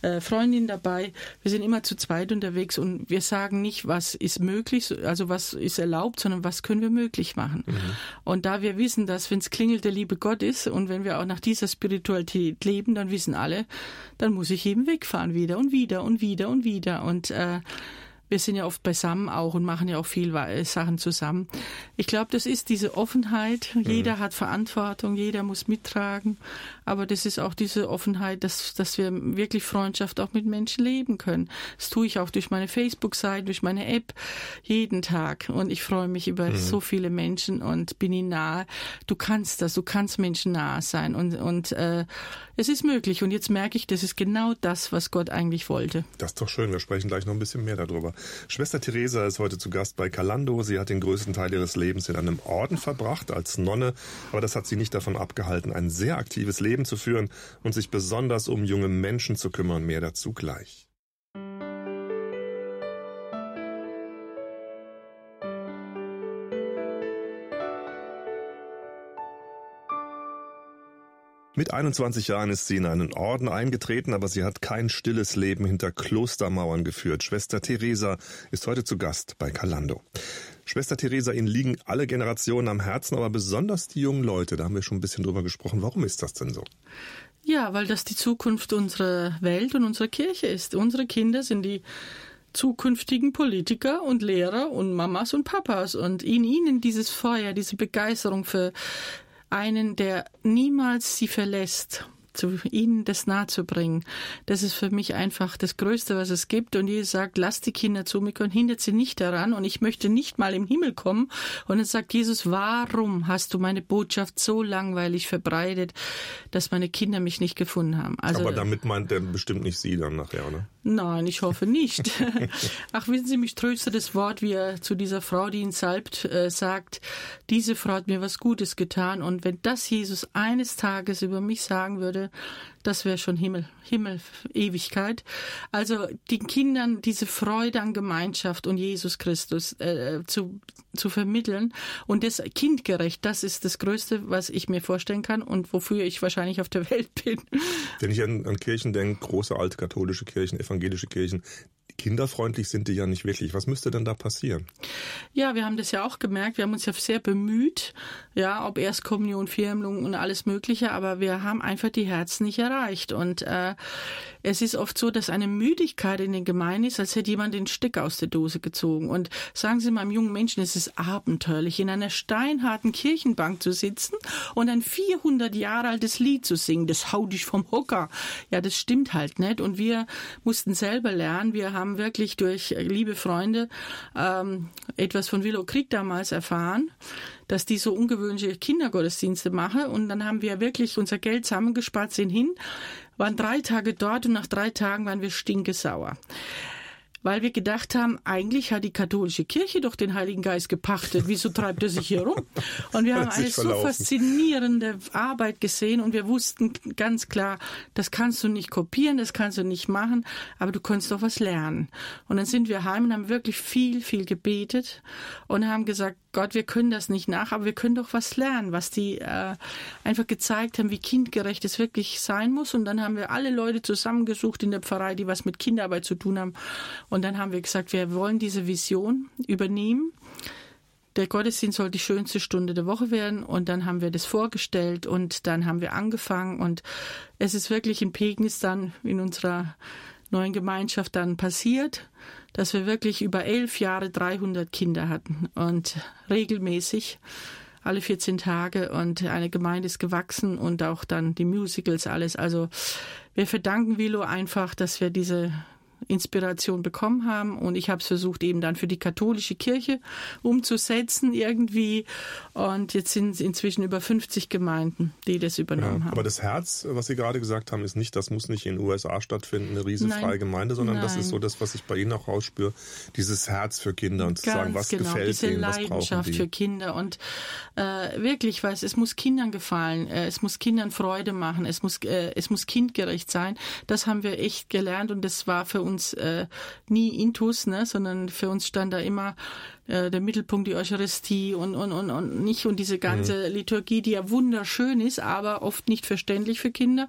äh, Freundin dabei. Wir sind immer zu zweit unterwegs und wir sagen nicht, was ist möglich, also was ist erlaubt, sondern was können wir möglich machen. Mhm. Und da wir wissen, dass wenn es klingelt, der liebe Gott ist und wenn wir auch nach dieser Spiritualität leben, dann wissen alle, dann muss ich eben wegfahren wieder und wieder und wieder und wieder. Und äh, wir sind ja oft beisammen auch und machen ja auch viel Sachen zusammen. Ich glaube, das ist diese Offenheit. Mhm. Jeder hat Verantwortung, jeder muss mittragen. Aber das ist auch diese Offenheit, dass, dass wir wirklich Freundschaft auch mit Menschen leben können. Das tue ich auch durch meine Facebook-Seite, durch meine App jeden Tag. Und ich freue mich über mhm. so viele Menschen und bin ihnen nahe. Du kannst das, du kannst Menschen nahe sein. Und, und äh, es ist möglich. Und jetzt merke ich, das ist genau das, was Gott eigentlich wollte. Das ist doch schön. Wir sprechen gleich noch ein bisschen mehr darüber. Schwester Theresa ist heute zu Gast bei Calando. Sie hat den größten Teil ihres Lebens in einem Orden verbracht als Nonne. Aber das hat sie nicht davon abgehalten, ein sehr aktives Leben zu führen und sich besonders um junge Menschen zu kümmern. Mehr dazu gleich. Mit 21 Jahren ist sie in einen Orden eingetreten, aber sie hat kein stilles Leben hinter Klostermauern geführt. Schwester Theresa ist heute zu Gast bei Calando. Schwester Theresa, Ihnen liegen alle Generationen am Herzen, aber besonders die jungen Leute. Da haben wir schon ein bisschen drüber gesprochen. Warum ist das denn so? Ja, weil das die Zukunft unserer Welt und unserer Kirche ist. Unsere Kinder sind die zukünftigen Politiker und Lehrer und Mamas und Papas und in ihnen dieses Feuer, diese Begeisterung für einen, der niemals sie verlässt, zu ihnen das nahe zu bringen. Das ist für mich einfach das Größte, was es gibt. Und Jesus sagt, lasst die Kinder zu mir kommen, hindert sie nicht daran. Und ich möchte nicht mal im Himmel kommen. Und dann sagt Jesus, warum hast du meine Botschaft so langweilig verbreitet, dass meine Kinder mich nicht gefunden haben? Also, Aber damit meint er bestimmt nicht Sie dann nachher, oder? Nein, ich hoffe nicht. Ach, wissen Sie, mich tröstet das Wort, wie er zu dieser Frau, die ihn salbt, äh, sagt, diese Frau hat mir was Gutes getan. Und wenn das Jesus eines Tages über mich sagen würde, das wäre schon Himmel, Himmel, Ewigkeit. Also den Kindern diese Freude an Gemeinschaft und Jesus Christus äh, zu, zu vermitteln und das kindgerecht, das ist das Größte, was ich mir vorstellen kann und wofür ich wahrscheinlich auf der Welt bin. Wenn ich an, an Kirchen denke, große alte katholische Kirchen, evangelische Kirchen, kinderfreundlich sind die ja nicht wirklich. Was müsste denn da passieren? Ja, wir haben das ja auch gemerkt. Wir haben uns ja sehr bemüht, ja, ob Erstkommunion, Firmung und alles Mögliche, aber wir haben einfach die Herzen nicht erreicht. Und äh, es ist oft so, dass eine Müdigkeit in den Gemeinden ist, als hätte jemand den Stick aus der Dose gezogen. Und sagen Sie mal einem jungen Menschen, es ist abenteuerlich, in einer steinharten Kirchenbank zu sitzen und ein 400 Jahre altes Lied zu singen. Das haut dich vom Hocker. Ja, das stimmt halt nicht. Und wir mussten selber lernen. Wir haben wirklich durch liebe Freunde ähm, etwas von Willow Krieg damals erfahren dass die so ungewöhnliche Kindergottesdienste machen. Und dann haben wir wirklich unser Geld zusammengespart, sind hin, waren drei Tage dort und nach drei Tagen waren wir stinkesauer weil wir gedacht haben, eigentlich hat die katholische Kirche doch den Heiligen Geist gepachtet. Wieso treibt er sich hier rum? Und wir haben eine so faszinierende Arbeit gesehen und wir wussten ganz klar, das kannst du nicht kopieren, das kannst du nicht machen, aber du kannst doch was lernen. Und dann sind wir heim und haben wirklich viel, viel gebetet und haben gesagt, Gott, wir können das nicht nach, aber wir können doch was lernen, was die äh, einfach gezeigt haben, wie kindgerecht es wirklich sein muss. Und dann haben wir alle Leute zusammengesucht in der Pfarrei, die was mit Kinderarbeit zu tun haben. Und dann haben wir gesagt, wir wollen diese Vision übernehmen. Der Gottesdienst soll die schönste Stunde der Woche werden. Und dann haben wir das vorgestellt und dann haben wir angefangen. Und es ist wirklich in Pegnitz dann in unserer neuen Gemeinschaft dann passiert, dass wir wirklich über elf Jahre 300 Kinder hatten und regelmäßig alle 14 Tage und eine Gemeinde ist gewachsen und auch dann die Musicals, alles. Also wir verdanken Willow einfach, dass wir diese Inspiration bekommen haben. Und ich habe es versucht, eben dann für die katholische Kirche umzusetzen irgendwie. Und jetzt sind es inzwischen über 50 Gemeinden, die das übernommen ja, haben. Aber das Herz, was Sie gerade gesagt haben, ist nicht, das muss nicht in den USA stattfinden, eine riesenfreie Gemeinde, sondern Nein. das ist so das, was ich bei Ihnen auch rausspüre, dieses Herz für Kinder und zu sagen, was genau, gefällt diese ihnen, was Leidenschaft für Kinder. Und äh, wirklich, weil es, es muss Kindern gefallen, äh, es muss Kindern Freude machen, es muss, äh, es muss kindgerecht sein. Das haben wir echt gelernt und das war für uns äh, nie Intus, ne, sondern für uns stand da immer äh, der Mittelpunkt die Eucharistie und, und, und, und nicht und diese ganze mhm. Liturgie, die ja wunderschön ist, aber oft nicht verständlich für Kinder.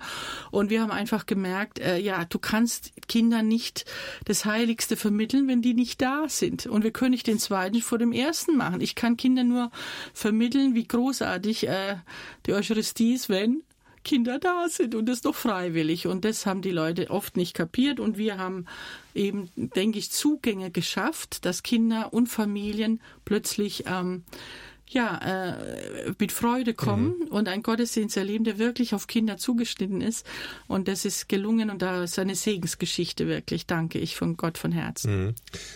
Und wir haben einfach gemerkt, äh, ja, du kannst Kindern nicht das Heiligste vermitteln, wenn die nicht da sind. Und wir können nicht den zweiten vor dem ersten machen. Ich kann Kindern nur vermitteln, wie großartig äh, die Eucharistie ist, wenn Kinder da sind und das doch freiwillig. Und das haben die Leute oft nicht kapiert. Und wir haben eben, denke ich, Zugänge geschafft, dass Kinder und Familien plötzlich ähm, ja, äh, mit Freude kommen mhm. und einen Gottesdienst erleben, der wirklich auf Kinder zugeschnitten ist. Und das ist gelungen und da ist eine Segensgeschichte wirklich, danke ich von Gott von Herzen. Mhm.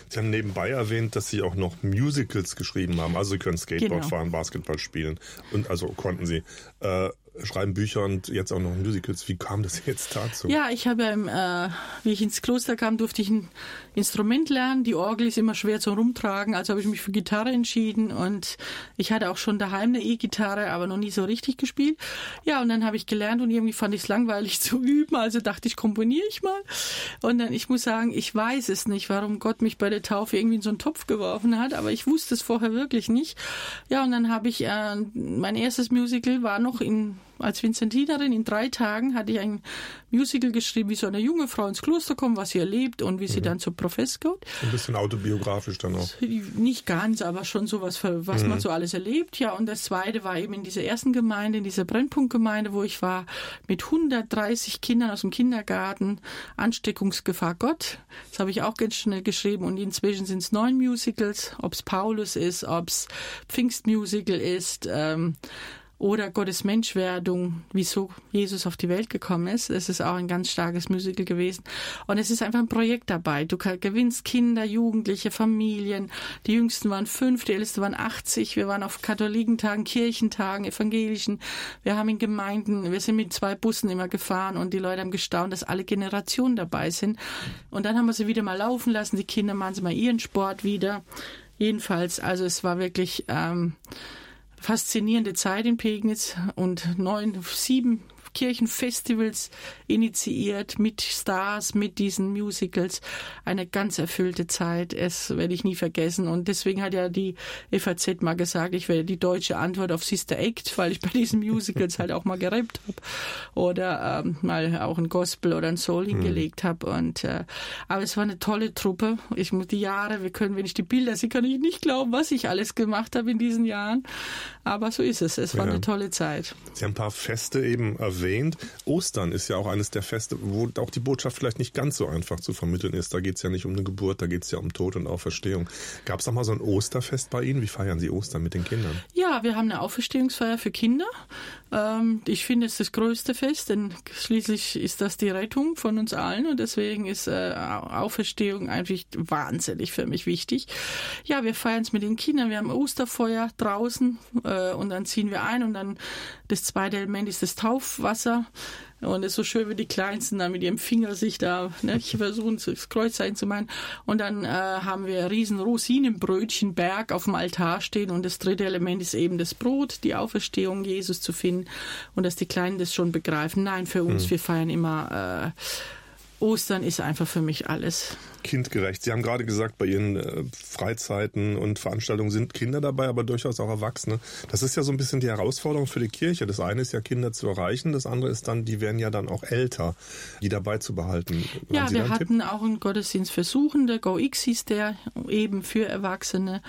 Sie haben nebenbei erwähnt, dass Sie auch noch Musicals geschrieben haben. Also Sie können Skateboard genau. fahren, Basketball spielen und also konnten Sie. Äh, schreiben Bücher und jetzt auch noch Musicals. Wie kam das jetzt dazu? Ja, ich habe, äh, wie ich ins Kloster kam, durfte ich ein Instrument lernen. Die Orgel ist immer schwer zum Rumtragen, also habe ich mich für Gitarre entschieden und ich hatte auch schon daheim eine E-Gitarre, aber noch nie so richtig gespielt. Ja, und dann habe ich gelernt und irgendwie fand ich es langweilig zu üben, also dachte ich, komponiere ich mal. Und dann, ich muss sagen, ich weiß es nicht, warum Gott mich bei der Taufe irgendwie in so einen Topf geworfen hat, aber ich wusste es vorher wirklich nicht. Ja, und dann habe ich, äh, mein erstes Musical war noch in als Vinzentinerin in drei Tagen hatte ich ein Musical geschrieben, wie so eine junge Frau ins Kloster kommt, was sie erlebt und wie mhm. sie dann zur Profess kommt. Ein bisschen autobiografisch dann auch. Nicht ganz, aber schon sowas, was mhm. man so alles erlebt. Ja, und das zweite war eben in dieser ersten Gemeinde, in dieser Brennpunktgemeinde, wo ich war, mit 130 Kindern aus dem Kindergarten, Ansteckungsgefahr Gott. Das habe ich auch ganz schnell geschrieben und inzwischen sind es neun Musicals, ob es Paulus ist, ob es Pfingstmusical ist, ähm, oder Gottes Menschwerdung, wieso Jesus auf die Welt gekommen ist. Das ist auch ein ganz starkes Musical gewesen. Und es ist einfach ein Projekt dabei. Du gewinnst Kinder, Jugendliche, Familien. Die Jüngsten waren fünf, die Ältesten waren 80. Wir waren auf Katholikentagen, Kirchentagen, Evangelischen. Wir haben in Gemeinden, wir sind mit zwei Bussen immer gefahren und die Leute haben gestaunt, dass alle Generationen dabei sind. Und dann haben wir sie wieder mal laufen lassen. Die Kinder machen sie mal ihren Sport wieder. Jedenfalls, also es war wirklich, ähm, faszinierende Zeit in Pegnitz und neun, sieben Kirchenfestivals initiiert mit Stars, mit diesen Musicals. Eine ganz erfüllte Zeit. Es werde ich nie vergessen. Und deswegen hat ja die FAZ mal gesagt, ich werde die deutsche Antwort auf Sister Act, weil ich bei diesen Musicals halt auch mal gerappt habe oder ähm, mal auch ein Gospel oder ein Soul hm. hingelegt mhm. habe. Und äh, aber es war eine tolle Truppe. Ich muss die Jahre, wir können, wenn ich die Bilder sehe, kann ich nicht glauben, was ich alles gemacht habe in diesen Jahren. Aber so ist es. Es war ja. eine tolle Zeit. Sie haben ein paar Feste eben erwähnt erwähnt. Ostern ist ja auch eines der Feste, wo auch die Botschaft vielleicht nicht ganz so einfach zu vermitteln ist. Da geht es ja nicht um eine Geburt, da geht es ja um Tod und Auferstehung. Gab es auch mal so ein Osterfest bei Ihnen? Wie feiern Sie Ostern mit den Kindern? Ja, wir haben eine Auferstehungsfeier für Kinder. Ähm, ich finde es das größte Fest, denn schließlich ist das die Rettung von uns allen und deswegen ist äh, Auferstehung einfach wahnsinnig für mich wichtig. Ja, wir feiern es mit den Kindern. Wir haben Osterfeuer draußen äh, und dann ziehen wir ein und dann das zweite Element ist das Taufwasser. Und es ist so schön, wenn die Kleinsten da mit ihrem Finger sich da ne, versuchen, das Kreuzzeichen zu machen. Und dann äh, haben wir riesen Rosinenbrötchenberg auf dem Altar stehen. Und das dritte Element ist eben das Brot, die Auferstehung Jesus zu finden. Und dass die Kleinen das schon begreifen. Nein, für uns, mhm. wir feiern immer äh, Ostern ist einfach für mich alles kindgerecht. Sie haben gerade gesagt, bei Ihren äh, Freizeiten und Veranstaltungen sind Kinder dabei, aber durchaus auch Erwachsene. Das ist ja so ein bisschen die Herausforderung für die Kirche. Das eine ist ja Kinder zu erreichen, das andere ist dann, die werden ja dann auch älter, die dabei zu behalten. Ja, wir hatten Tipp? auch einen Gottesdienst für Suchende, GoX hieß der, eben für Erwachsene.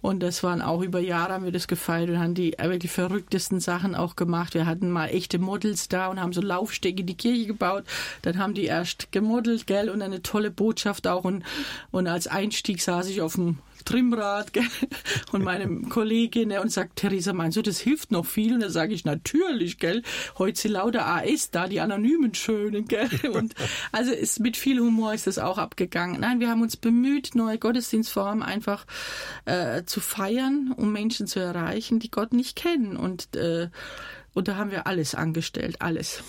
Und das waren auch über Jahre haben wir das gefeiert und haben die wirklich verrücktesten Sachen auch gemacht. Wir hatten mal echte Models da und haben so Laufstege in die Kirche gebaut. Dann haben die erst gemodelt, gell, und eine tolle Botschaft auch. Und, und als Einstieg saß ich auf dem Trimrad gell? und meine Kollegin und sagt, Theresa, meinst du, das hilft noch viel? Und da sage ich, natürlich, gell? Heute sind lauter AS da, die anonymen Schönen, gell? Und also ist, mit viel Humor ist das auch abgegangen. Nein, wir haben uns bemüht, neue Gottesdienstformen einfach äh, zu feiern, um Menschen zu erreichen, die Gott nicht kennen. Und, äh, und da haben wir alles angestellt, alles.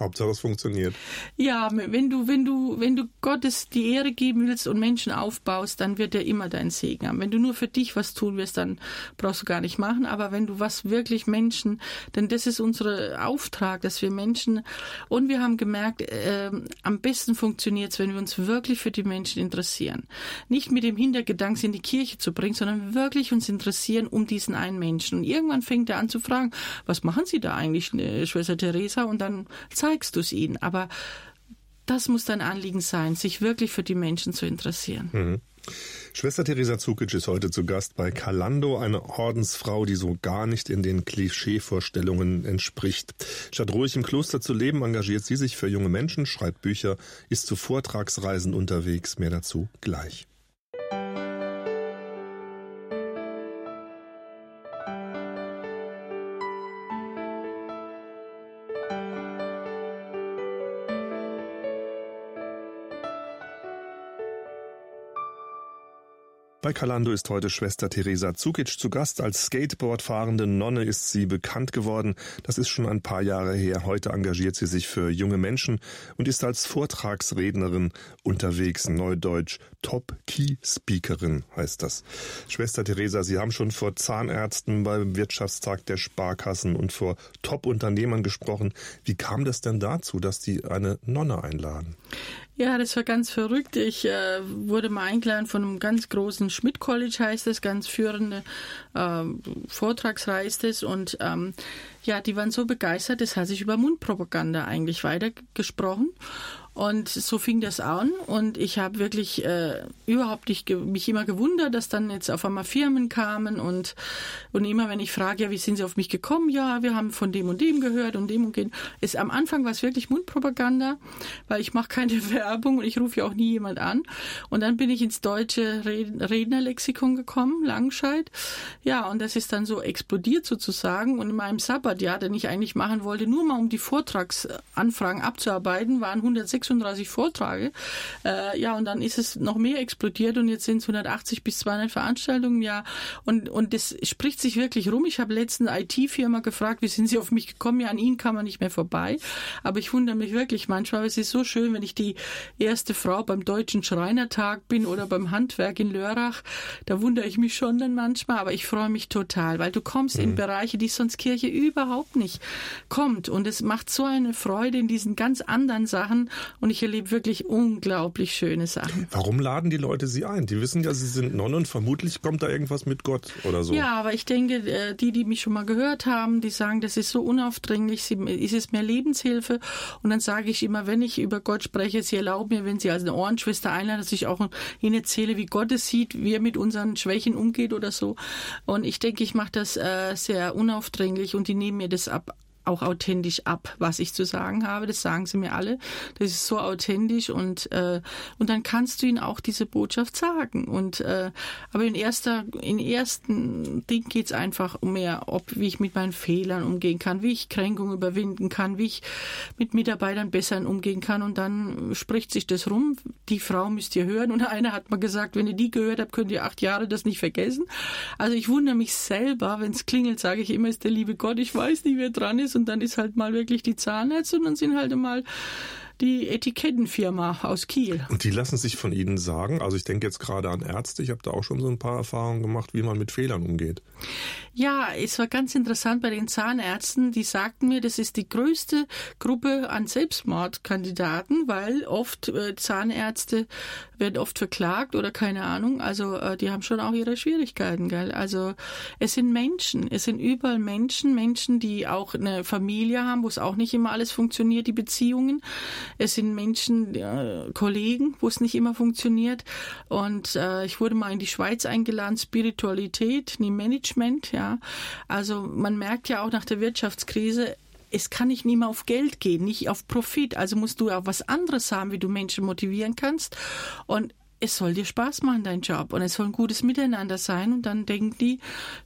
Hauptsache es funktioniert. Ja, wenn du, wenn du, wenn du Gottes die Ehre geben willst und Menschen aufbaust, dann wird er immer deinen Segen haben. Wenn du nur für dich was tun wirst, dann brauchst du gar nicht machen. Aber wenn du was wirklich Menschen, denn das ist unser Auftrag, dass wir Menschen und wir haben gemerkt, äh, am besten funktioniert es, wenn wir uns wirklich für die Menschen interessieren. Nicht mit dem Hintergedanken, sie in die Kirche zu bringen, sondern wirklich uns interessieren um diesen einen Menschen. Und irgendwann fängt er an zu fragen, was machen Sie da eigentlich, äh, Schwester Theresa? Und dann zeigst du es ihnen. Aber das muss dein Anliegen sein, sich wirklich für die Menschen zu interessieren. Mhm. Schwester Theresa Zukic ist heute zu Gast bei Kalando, eine Ordensfrau, die so gar nicht in den Klischeevorstellungen entspricht. Statt ruhig im Kloster zu leben, engagiert sie sich für junge Menschen, schreibt Bücher, ist zu Vortragsreisen unterwegs. Mehr dazu gleich. Bei Kalando ist heute Schwester Theresa Zukic zu Gast. Als Skateboardfahrende Nonne ist sie bekannt geworden. Das ist schon ein paar Jahre her. Heute engagiert sie sich für junge Menschen und ist als Vortragsrednerin unterwegs. Neudeutsch Top Key Speakerin heißt das. Schwester Theresa, Sie haben schon vor Zahnärzten beim Wirtschaftstag der Sparkassen und vor Top-Unternehmern gesprochen. Wie kam das denn dazu, dass die eine Nonne einladen? Ja, das war ganz verrückt. Ich äh, wurde mal eingeladen von einem ganz großen Schmidt College, heißt das, ganz führende äh, Vortragsreise ist. Und ähm, ja, die waren so begeistert, das hat sich über Mundpropaganda eigentlich weitergesprochen. Und so fing das an und ich habe wirklich äh, überhaupt nicht mich immer gewundert, dass dann jetzt auf einmal Firmen kamen und und immer wenn ich frage, ja, wie sind Sie auf mich gekommen? Ja, wir haben von dem und dem gehört und dem und dem. Ist am Anfang war es wirklich Mundpropaganda, weil ich mache keine Werbung und ich rufe ja auch nie jemand an. Und dann bin ich ins deutsche Rednerlexikon gekommen, Langscheid. Ja, und das ist dann so explodiert sozusagen und in meinem Sabbatjahr, den ich eigentlich machen wollte, nur mal um die Vortragsanfragen abzuarbeiten, waren 106 36 Vorträge. Äh, ja, und dann ist es noch mehr explodiert und jetzt sind es 180 bis 200 Veranstaltungen im Jahr. Und, und das spricht sich wirklich rum. Ich habe letztens eine IT-Firma gefragt, wie sind Sie auf mich gekommen? Ja, an Ihnen kann man nicht mehr vorbei. Aber ich wundere mich wirklich manchmal, es ist so schön, wenn ich die erste Frau beim Deutschen Schreinertag bin oder beim Handwerk in Lörrach. Da wundere ich mich schon dann manchmal, aber ich freue mich total, weil du kommst mhm. in Bereiche, die sonst Kirche überhaupt nicht kommt. Und es macht so eine Freude in diesen ganz anderen Sachen und ich erlebe wirklich unglaublich schöne Sachen. Warum laden die Leute sie ein? Die wissen ja, sie sind Nonnen, vermutlich kommt da irgendwas mit Gott oder so. Ja, aber ich denke, äh, die, die mich schon mal gehört haben, die sagen, das ist so unaufdringlich, ist es mehr Lebenshilfe und dann sage ich immer, wenn ich über Gott spreche, sie erlauben mir, wenn sie als eine Ohrenschwester einladen, dass ich auch ihnen erzähle, wie Gott es sieht, wie er mit unseren Schwächen umgeht oder so. Und ich denke, ich mache das äh, sehr unaufdringlich und die nehmen mir das ab auch authentisch ab, was ich zu sagen habe. Das sagen sie mir alle. Das ist so authentisch und äh, und dann kannst du ihnen auch diese Botschaft sagen. Und äh, aber in erster in ersten Ding geht's einfach um mehr, ob wie ich mit meinen Fehlern umgehen kann, wie ich Kränkungen überwinden kann, wie ich mit Mitarbeitern besser umgehen kann. Und dann spricht sich das rum. Die Frau müsst ihr hören. Und einer hat mal gesagt, wenn ihr die gehört habt, könnt ihr acht Jahre das nicht vergessen. Also ich wundere mich selber, wenn es klingelt, sage ich immer, ist der liebe Gott. Ich weiß nicht, wer dran ist und dann ist halt mal wirklich die Zahnärzte und dann sind halt mal die Etikettenfirma aus Kiel. Und die lassen sich von Ihnen sagen, also ich denke jetzt gerade an Ärzte, ich habe da auch schon so ein paar Erfahrungen gemacht, wie man mit Fehlern umgeht. Ja, es war ganz interessant bei den Zahnärzten, die sagten mir, das ist die größte Gruppe an Selbstmordkandidaten, weil oft äh, Zahnärzte werden oft verklagt oder keine Ahnung, also äh, die haben schon auch ihre Schwierigkeiten, gell? Also es sind Menschen, es sind überall Menschen, Menschen, die auch eine Familie haben, wo es auch nicht immer alles funktioniert, die Beziehungen. Es sind Menschen, äh, Kollegen, wo es nicht immer funktioniert. Und äh, ich wurde mal in die Schweiz eingeladen, Spiritualität, nie Management, ja. Also man merkt ja auch nach der Wirtschaftskrise, es kann nicht immer auf Geld gehen, nicht auf Profit. Also musst du auch was anderes haben, wie du Menschen motivieren kannst. Und es soll dir Spaß machen, dein Job. Und es soll ein gutes Miteinander sein. Und dann denken die,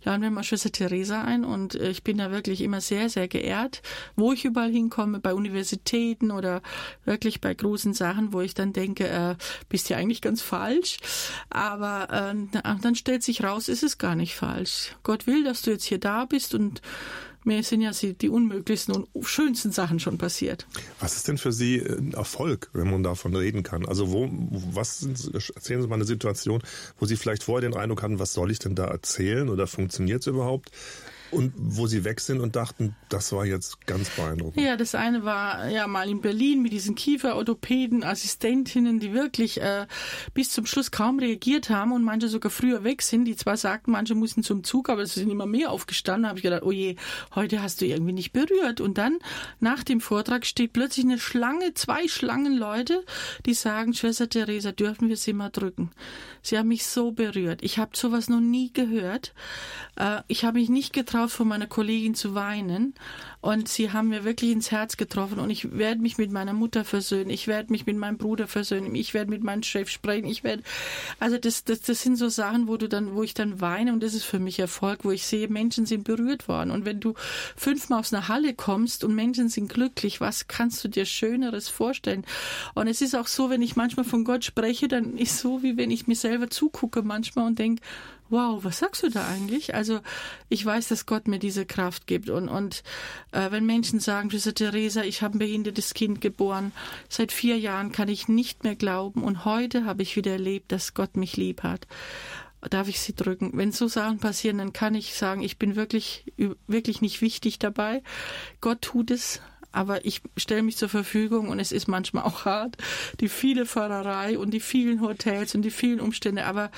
laden wir mal Schwester Theresa ein. Und äh, ich bin da wirklich immer sehr, sehr geehrt, wo ich überall hinkomme, bei Universitäten oder wirklich bei großen Sachen, wo ich dann denke, äh, bist ja eigentlich ganz falsch. Aber äh, dann stellt sich raus, ist es gar nicht falsch. Gott will, dass du jetzt hier da bist und mir sind ja die unmöglichsten und schönsten Sachen schon passiert. Was ist denn für Sie ein Erfolg, wenn man davon reden kann? Also wo, was sind, erzählen Sie mal eine Situation, wo Sie vielleicht vorher den Eindruck hatten, was soll ich denn da erzählen oder funktioniert es überhaupt? Und wo sie weg sind und dachten, das war jetzt ganz beeindruckend. Ja, das eine war ja mal in Berlin mit diesen Kieferorthopäden, Assistentinnen, die wirklich äh, bis zum Schluss kaum reagiert haben und manche sogar früher weg sind, die zwar sagten, manche mussten zum Zug, aber es sind immer mehr aufgestanden. Da habe ich gedacht, oh je, heute hast du irgendwie nicht berührt. Und dann nach dem Vortrag steht plötzlich eine Schlange, zwei Schlangen Leute, die sagen, Schwester Theresa, dürfen wir sie mal drücken? Sie haben mich so berührt. Ich habe sowas noch nie gehört. Äh, ich habe mich nicht getraut, getraut, vor meiner Kollegin zu weinen. Und sie haben mir wirklich ins Herz getroffen. Und ich werde mich mit meiner Mutter versöhnen. Ich werde mich mit meinem Bruder versöhnen. Ich werde mit meinem Chef sprechen. Ich werde, also das, das, das sind so Sachen, wo du dann, wo ich dann weine. Und das ist für mich Erfolg, wo ich sehe, Menschen sind berührt worden. Und wenn du fünfmal aus einer Halle kommst und Menschen sind glücklich, was kannst du dir Schöneres vorstellen? Und es ist auch so, wenn ich manchmal von Gott spreche, dann ist so, wie wenn ich mir selber zugucke manchmal und denke, wow, was sagst du da eigentlich? Also ich weiß, dass Gott mir diese Kraft gibt. Und, und äh, wenn Menschen sagen, Schwester Theresa, ich habe ein behindertes Kind geboren, seit vier Jahren kann ich nicht mehr glauben und heute habe ich wieder erlebt, dass Gott mich lieb hat. Darf ich sie drücken? Wenn so Sachen passieren, dann kann ich sagen, ich bin wirklich, wirklich nicht wichtig dabei. Gott tut es, aber ich stelle mich zur Verfügung und es ist manchmal auch hart, die viele Fahrerei und die vielen Hotels und die vielen Umstände, aber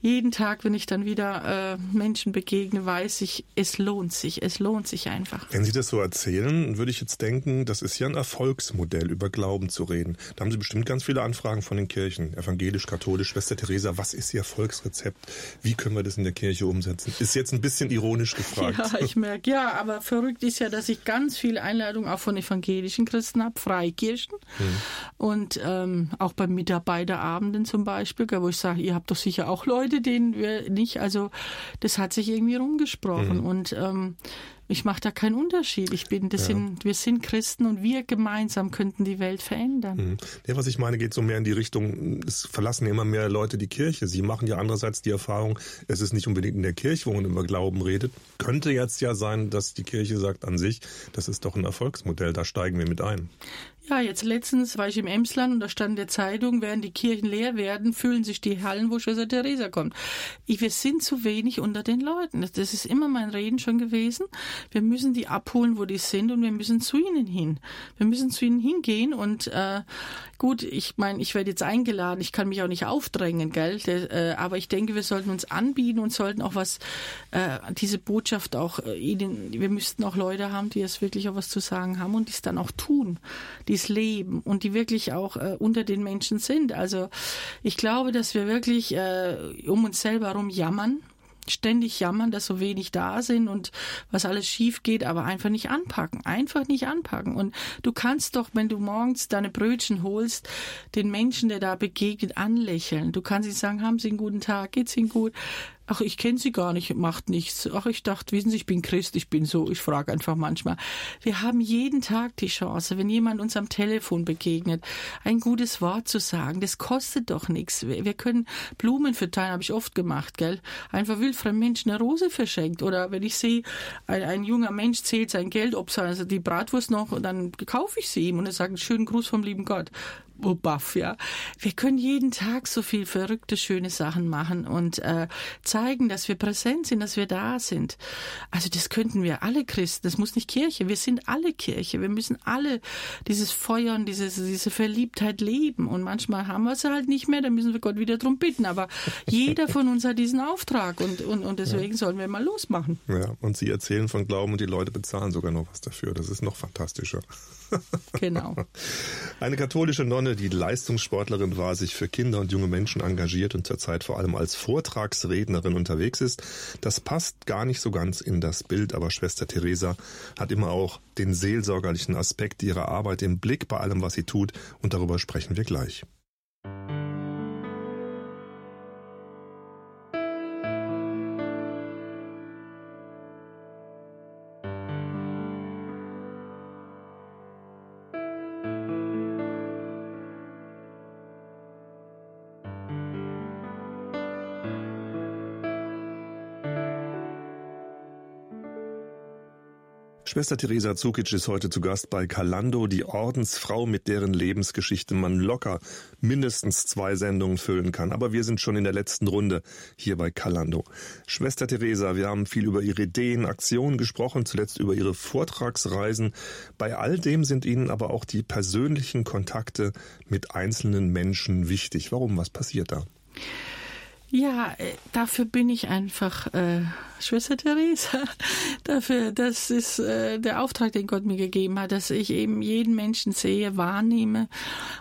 jeden Tag, wenn ich dann wieder äh, Menschen begegne, weiß ich, es lohnt sich, es lohnt sich einfach. Wenn Sie das so erzählen, würde ich jetzt denken, das ist ja ein Erfolgsmodell, über Glauben zu reden. Da haben Sie bestimmt ganz viele Anfragen von den Kirchen, evangelisch, katholisch, Schwester Theresa, was ist Ihr Erfolgsrezept? Wie können wir das in der Kirche umsetzen? Ist jetzt ein bisschen ironisch gefragt. Ja, ich merke, ja, aber verrückt ist ja, dass ich ganz viele Einladungen auch von evangelischen Christen habe, Freikirchen hm. und ähm, auch bei Mitarbeiterabenden zum Beispiel, wo ich sage, ihr habt doch sicher auch Leute, Denen wir nicht, also das hat sich irgendwie rumgesprochen mhm. und ähm, ich mache da keinen Unterschied. Ich bin, das ja. sind, wir sind Christen und wir gemeinsam könnten die Welt verändern. Mhm. Ja, was ich meine, geht so mehr in die Richtung, es verlassen immer mehr Leute die Kirche. Sie machen ja andererseits die Erfahrung, es ist nicht unbedingt in der Kirche, wo man über Glauben redet. Könnte jetzt ja sein, dass die Kirche sagt an sich, das ist doch ein Erfolgsmodell, da steigen wir mit ein. Ja, jetzt letztens war ich im Emsland und da stand in der Zeitung, während die Kirchen leer werden, füllen sich die Hallen, wo Schwester Theresa kommt. wir sind zu wenig unter den Leuten. Das ist immer mein Reden schon gewesen. Wir müssen die abholen, wo die sind und wir müssen zu ihnen hin. Wir müssen zu ihnen hingehen und äh, gut, ich meine, ich werde jetzt eingeladen, ich kann mich auch nicht aufdrängen, gell? Äh, aber ich denke, wir sollten uns anbieten und sollten auch was, äh, diese Botschaft auch äh, ihnen, wir müssten auch Leute haben, die es wirklich auch was zu sagen haben und die es dann auch tun. Die dies leben und die wirklich auch äh, unter den Menschen sind. Also ich glaube, dass wir wirklich äh, um uns selber herum jammern ständig jammern, dass so wenig da sind und was alles schief geht, aber einfach nicht anpacken. Einfach nicht anpacken. Und du kannst doch, wenn du morgens deine Brötchen holst, den Menschen, der da begegnet, anlächeln. Du kannst ihm sagen, haben Sie einen guten Tag, geht's Ihnen gut? Ach, ich kenne sie gar nicht, macht nichts. Ach, ich dachte, wissen Sie, ich bin Christ, ich bin so, ich frage einfach manchmal. Wir haben jeden Tag die Chance, wenn jemand uns am Telefon begegnet, ein gutes Wort zu sagen. Das kostet doch nichts. Wir können Blumen verteilen, habe ich oft gemacht, gell? Einfach wildfremden Menschen eine Rose verschenkt. Oder wenn ich sehe, ein, ein, junger Mensch zählt sein Geld, ob also die Bratwurst noch, dann kaufe ich sie ihm und er sagt, schönen Gruß vom lieben Gott baff, ja. Wir können jeden Tag so viel verrückte, schöne Sachen machen und äh, zeigen, dass wir präsent sind, dass wir da sind. Also das könnten wir alle Christen, das muss nicht Kirche, wir sind alle Kirche, wir müssen alle dieses Feuer und dieses, diese Verliebtheit leben und manchmal haben wir sie halt nicht mehr, dann müssen wir Gott wieder drum bitten, aber jeder von uns hat diesen Auftrag und, und, und deswegen ja. sollen wir mal losmachen. Ja, und Sie erzählen von Glauben und die Leute bezahlen sogar noch was dafür, das ist noch fantastischer. Genau. Eine katholische Nonne Susanne, die Leistungssportlerin war, sich für Kinder und junge Menschen engagiert und zurzeit vor allem als Vortragsrednerin unterwegs ist. Das passt gar nicht so ganz in das Bild, aber Schwester Theresa hat immer auch den seelsorgerlichen Aspekt ihrer Arbeit im Blick bei allem, was sie tut und darüber sprechen wir gleich. Schwester Theresa Zukic ist heute zu Gast bei Kalando, die Ordensfrau, mit deren Lebensgeschichte man locker mindestens zwei Sendungen füllen kann. Aber wir sind schon in der letzten Runde hier bei Kalando. Schwester Theresa, wir haben viel über Ihre Ideen, Aktionen gesprochen, zuletzt über Ihre Vortragsreisen. Bei all dem sind Ihnen aber auch die persönlichen Kontakte mit einzelnen Menschen wichtig. Warum? Was passiert da? Ja, äh, dafür bin ich einfach äh, Schwester Theresa. dafür, das ist äh, der Auftrag, den Gott mir gegeben hat, dass ich eben jeden Menschen sehe, wahrnehme.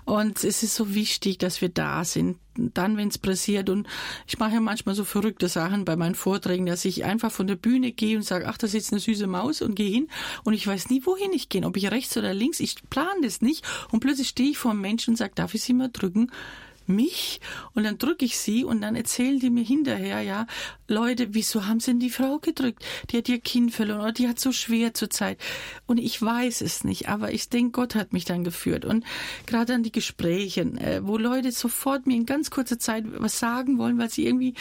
Und es ist so wichtig, dass wir da sind, dann, wenn es passiert. Und ich mache ja manchmal so verrückte Sachen bei meinen Vorträgen, dass ich einfach von der Bühne gehe und sage, ach, da sitzt eine süße Maus und gehe hin. Und ich weiß nie, wohin ich gehe, ob ich rechts oder links. Ich plane das nicht. Und plötzlich stehe ich vor einem Menschen und sage, darf ich Sie mal drücken? Mich und dann drücke ich sie und dann erzählen die mir hinterher, ja, Leute, wieso haben sie denn die Frau gedrückt? Die hat ihr Kind verloren oder die hat so schwer zur Zeit. Und ich weiß es nicht, aber ich denke, Gott hat mich dann geführt. Und gerade an die Gespräche, äh, wo Leute sofort mir in ganz kurzer Zeit was sagen wollen, weil sie irgendwie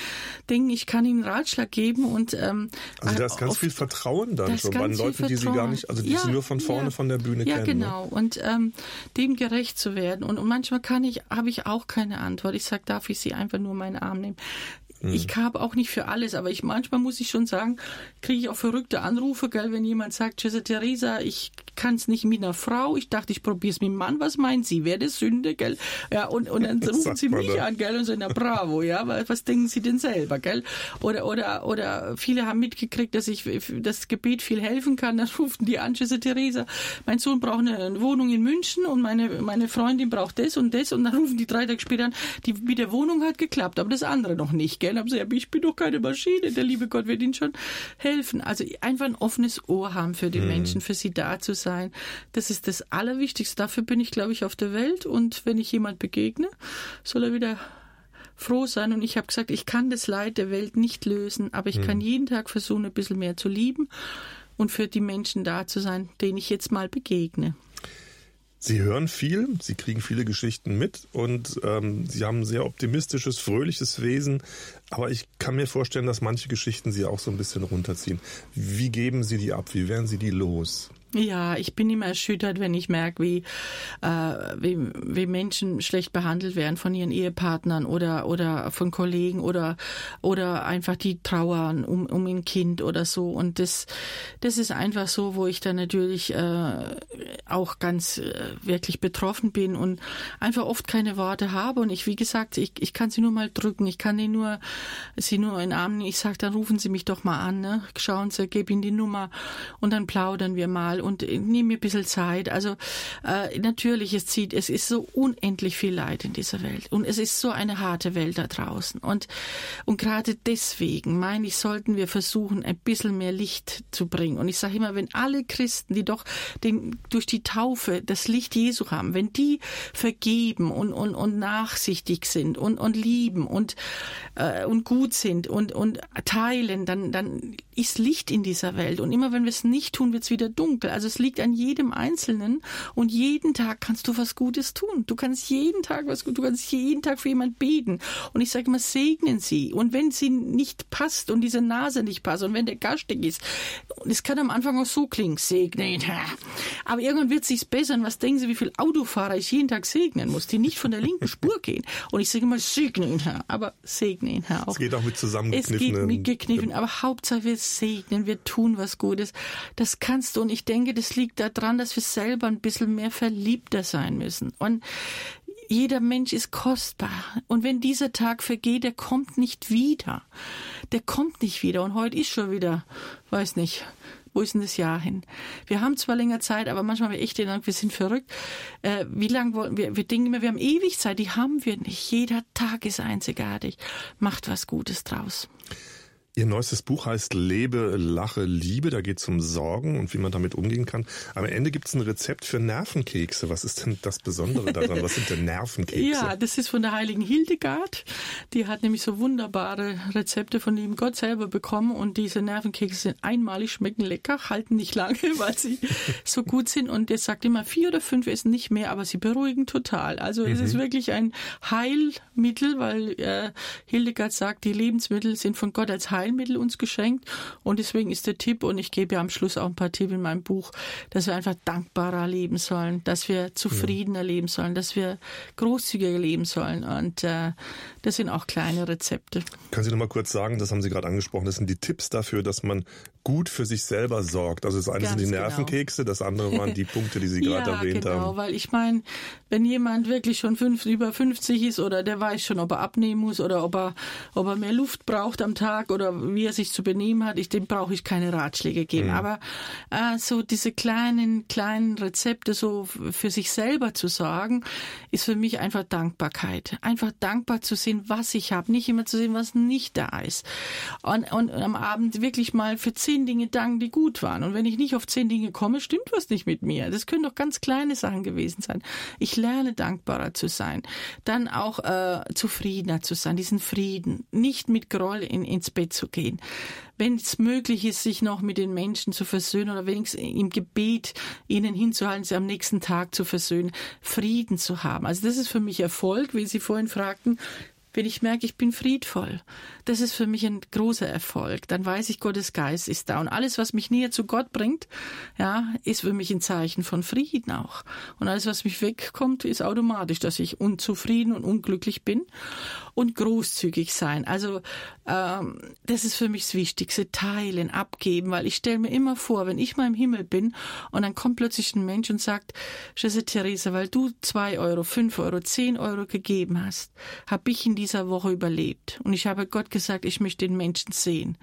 denken, ich kann ihnen Ratschlag geben und ähm, also da ist ganz viel Vertrauen dann schon bei Leuten, die sie gar nicht, also die ja, sie nur von vorne ja, von der Bühne ja, kennen. Ja, genau. Ne? Und ähm, dem gerecht zu werden. Und, und manchmal kann ich, habe ich auch keine Antwort. Ich sage, darf ich Sie einfach nur meinen Arm nehmen? Mhm. Ich habe auch nicht für alles, aber ich manchmal muss ich schon sagen, kriege ich auch verrückte Anrufe, gell, wenn jemand sagt, Tschüss, Theresa, ich kann es nicht mit einer Frau. Ich dachte, ich probiere es mit einem Mann. Was meint Sie? Wäre das Sünde, gell? Ja, und, und dann rufen Sie mich an, gell, und sagen, na bravo, ja, was denken Sie denn selber, gell? Oder, oder, oder viele haben mitgekriegt, dass ich das Gebet viel helfen kann. Dann rufen die an, Tschüss, Theresa, mein Sohn braucht eine Wohnung in München und meine, meine Freundin braucht das und das und dann rufen die drei Tage später an, die mit der Wohnung hat geklappt, aber das andere noch nicht, gell? Haben sie, ja, ich bin doch keine Maschine, der liebe Gott wird ihnen schon helfen. Also einfach ein offenes Ohr haben für die mhm. Menschen, für sie da zu sein. Das ist das Allerwichtigste. Dafür bin ich, glaube ich, auf der Welt. Und wenn ich jemand begegne, soll er wieder froh sein. Und ich habe gesagt, ich kann das Leid der Welt nicht lösen, aber ich mhm. kann jeden Tag versuchen, ein bisschen mehr zu lieben und für die Menschen da zu sein, denen ich jetzt mal begegne. Sie hören viel, Sie kriegen viele Geschichten mit und ähm, Sie haben ein sehr optimistisches, fröhliches Wesen. Aber ich kann mir vorstellen, dass manche Geschichten Sie auch so ein bisschen runterziehen. Wie geben Sie die ab? Wie werden Sie die los? Ja, ich bin immer erschüttert, wenn ich merke, wie, äh, wie, wie Menschen schlecht behandelt werden von ihren Ehepartnern oder, oder von Kollegen oder, oder einfach die trauern um, um ein Kind oder so. Und das, das ist einfach so, wo ich dann natürlich äh, auch ganz äh, wirklich betroffen bin und einfach oft keine Worte habe. Und ich, wie gesagt, ich, ich kann sie nur mal drücken, ich kann die nur, sie nur in Armen, ich sage, dann rufen Sie mich doch mal an, ne? schauen Sie, gebe Ihnen die Nummer und dann plaudern wir mal und nehme mir ein bisschen Zeit. Also äh, natürlich, es zieht, es ist so unendlich viel Leid in dieser Welt und es ist so eine harte Welt da draußen. Und, und gerade deswegen, meine ich, sollten wir versuchen, ein bisschen mehr Licht zu bringen. Und ich sage immer, wenn alle Christen, die doch den, durch die Taufe das Licht Jesu haben, wenn die vergeben und, und, und nachsichtig sind und, und lieben und, äh, und gut sind und, und teilen, dann, dann ist Licht in dieser Welt. Und immer wenn wir es nicht tun, wird es wieder dunkel. Also es liegt an jedem Einzelnen und jeden Tag kannst du was Gutes tun. Du kannst jeden Tag was Gutes, du kannst jeden Tag für jemand beten. Und ich sage immer, segnen sie. Und wenn sie nicht passt und diese Nase nicht passt und wenn der garstig ist, und es kann am Anfang auch so klingen, segnen. Aber irgendwann wird sich's bessern. Was denken Sie, wie viele Autofahrer ich jeden Tag segnen muss, die nicht von der linken Spur gehen? Und ich sage immer, segnen, Herr. Aber segnen, Herr. Auch. Es geht auch mit zusammengekniffenen. Es geht mit gekniffen, aber Hauptsache wir segnen, wir tun was Gutes. Das kannst du. Und ich denke, das liegt daran, dass wir selber ein bisschen mehr verliebter sein müssen. Und jeder Mensch ist kostbar. Und wenn dieser Tag vergeht, der kommt nicht wieder. Der kommt nicht wieder. Und heute ist schon wieder, weiß nicht, Wo ist denn das Jahr hin? Wir haben zwar länger Zeit, aber manchmal haben wir echt den Eindruck, wir sind verrückt. Äh, wie lange wollen wir? Wir denken immer, wir haben ewig Zeit. Die haben wir nicht. Jeder Tag ist einzigartig. Macht was Gutes draus. Ihr neuestes Buch heißt Lebe, Lache, Liebe. Da geht es um Sorgen und wie man damit umgehen kann. Am Ende gibt es ein Rezept für Nervenkekse. Was ist denn das Besondere daran? Was sind denn Nervenkekse? Ja, das ist von der heiligen Hildegard. Die hat nämlich so wunderbare Rezepte von dem Gott selber bekommen. Und diese Nervenkekse sind einmalig, schmecken lecker, halten nicht lange, weil sie so gut sind. Und der sagt immer, vier oder fünf essen nicht mehr, aber sie beruhigen total. Also mhm. es ist mhm. wirklich ein Heilmittel, weil äh, Hildegard sagt, die Lebensmittel sind von Gott als Heil Heilmittel uns geschenkt. Und deswegen ist der Tipp, und ich gebe ja am Schluss auch ein paar Tipps in meinem Buch, dass wir einfach dankbarer leben sollen, dass wir zufriedener ja. leben sollen, dass wir großzügiger leben sollen. Und äh, das sind auch kleine Rezepte. Können Sie noch mal kurz sagen, das haben Sie gerade angesprochen, das sind die Tipps dafür, dass man gut für sich selber sorgt. Also das eine Ganz sind die genau. Nervenkekse, genau. das andere waren die Punkte, die Sie gerade ja, erwähnt genau, haben. Genau, weil ich meine, wenn jemand wirklich schon fünf, über 50 ist oder der weiß schon, ob er abnehmen muss oder ob er, ob er mehr Luft braucht am Tag oder wie er sich zu benehmen hat, ich, dem brauche ich keine Ratschläge geben. Mhm. Aber äh, so diese kleinen, kleinen Rezepte so für sich selber zu sorgen, ist für mich einfach Dankbarkeit. Einfach dankbar zu sehen, was ich habe, nicht immer zu sehen, was nicht da ist. Und, und am Abend wirklich mal für zehn zehn Dinge danken, die gut waren. Und wenn ich nicht auf zehn Dinge komme, stimmt was nicht mit mir. Das können doch ganz kleine Sachen gewesen sein. Ich lerne dankbarer zu sein. Dann auch äh, zufriedener zu sein, diesen Frieden. Nicht mit Groll in, ins Bett zu gehen. Wenn es möglich ist, sich noch mit den Menschen zu versöhnen oder wenigstens im Gebet ihnen hinzuhalten, sie am nächsten Tag zu versöhnen, Frieden zu haben. Also das ist für mich Erfolg, wie Sie vorhin fragten wenn ich merke, ich bin friedvoll. Das ist für mich ein großer Erfolg. Dann weiß ich, Gottes Geist ist da. Und alles, was mich näher zu Gott bringt, ja, ist für mich ein Zeichen von Frieden auch. Und alles, was mich wegkommt, ist automatisch, dass ich unzufrieden und unglücklich bin und großzügig sein. Also ähm, das ist für mich das Wichtigste. Teilen, abgeben, weil ich stelle mir immer vor, wenn ich mal im Himmel bin und dann kommt plötzlich ein Mensch und sagt, Schwester Theresa, weil du zwei Euro, fünf Euro, zehn Euro gegeben hast, habe ich in dieser Woche überlebt. Und ich habe Gott gesagt, ich möchte den Menschen sehen,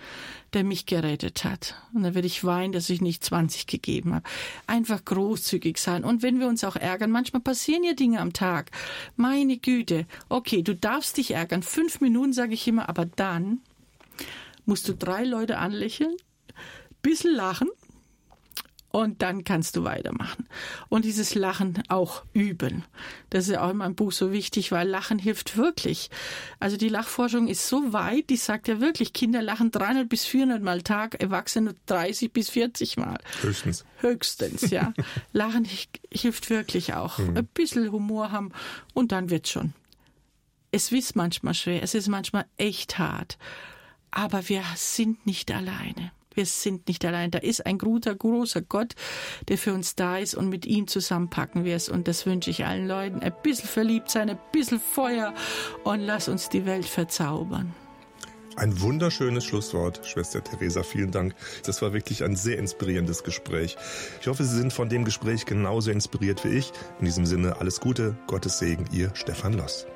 der mich gerettet hat. Und dann werde ich weinen, dass ich nicht 20 gegeben habe. Einfach großzügig sein. Und wenn wir uns auch ärgern, manchmal passieren ja Dinge am Tag. Meine Güte. Okay, du darfst dich ärgern. Fünf Minuten sage ich immer, aber dann musst du drei Leute anlächeln, bisschen lachen und dann kannst du weitermachen. Und dieses Lachen auch üben. Das ist ja auch in meinem Buch so wichtig, weil Lachen hilft wirklich. Also die Lachforschung ist so weit, die sagt ja wirklich, Kinder lachen 300 bis 400 Mal Tag, Erwachsene 30 bis 40 Mal. Höchstens. Höchstens, ja. Lachen hilft wirklich auch. Mhm. Ein bisschen Humor haben und dann wird's schon. Es ist manchmal schwer, es ist manchmal echt hart, aber wir sind nicht alleine. Wir sind nicht allein. Da ist ein guter, großer Gott, der für uns da ist und mit ihm zusammenpacken wir es. Und das wünsche ich allen Leuten. Ein bisschen verliebt sein, ein bisschen Feuer und lass uns die Welt verzaubern. Ein wunderschönes Schlusswort, Schwester Theresa. Vielen Dank. Das war wirklich ein sehr inspirierendes Gespräch. Ich hoffe, Sie sind von dem Gespräch genauso inspiriert wie ich. In diesem Sinne alles Gute, Gottes Segen, Ihr Stefan Loss.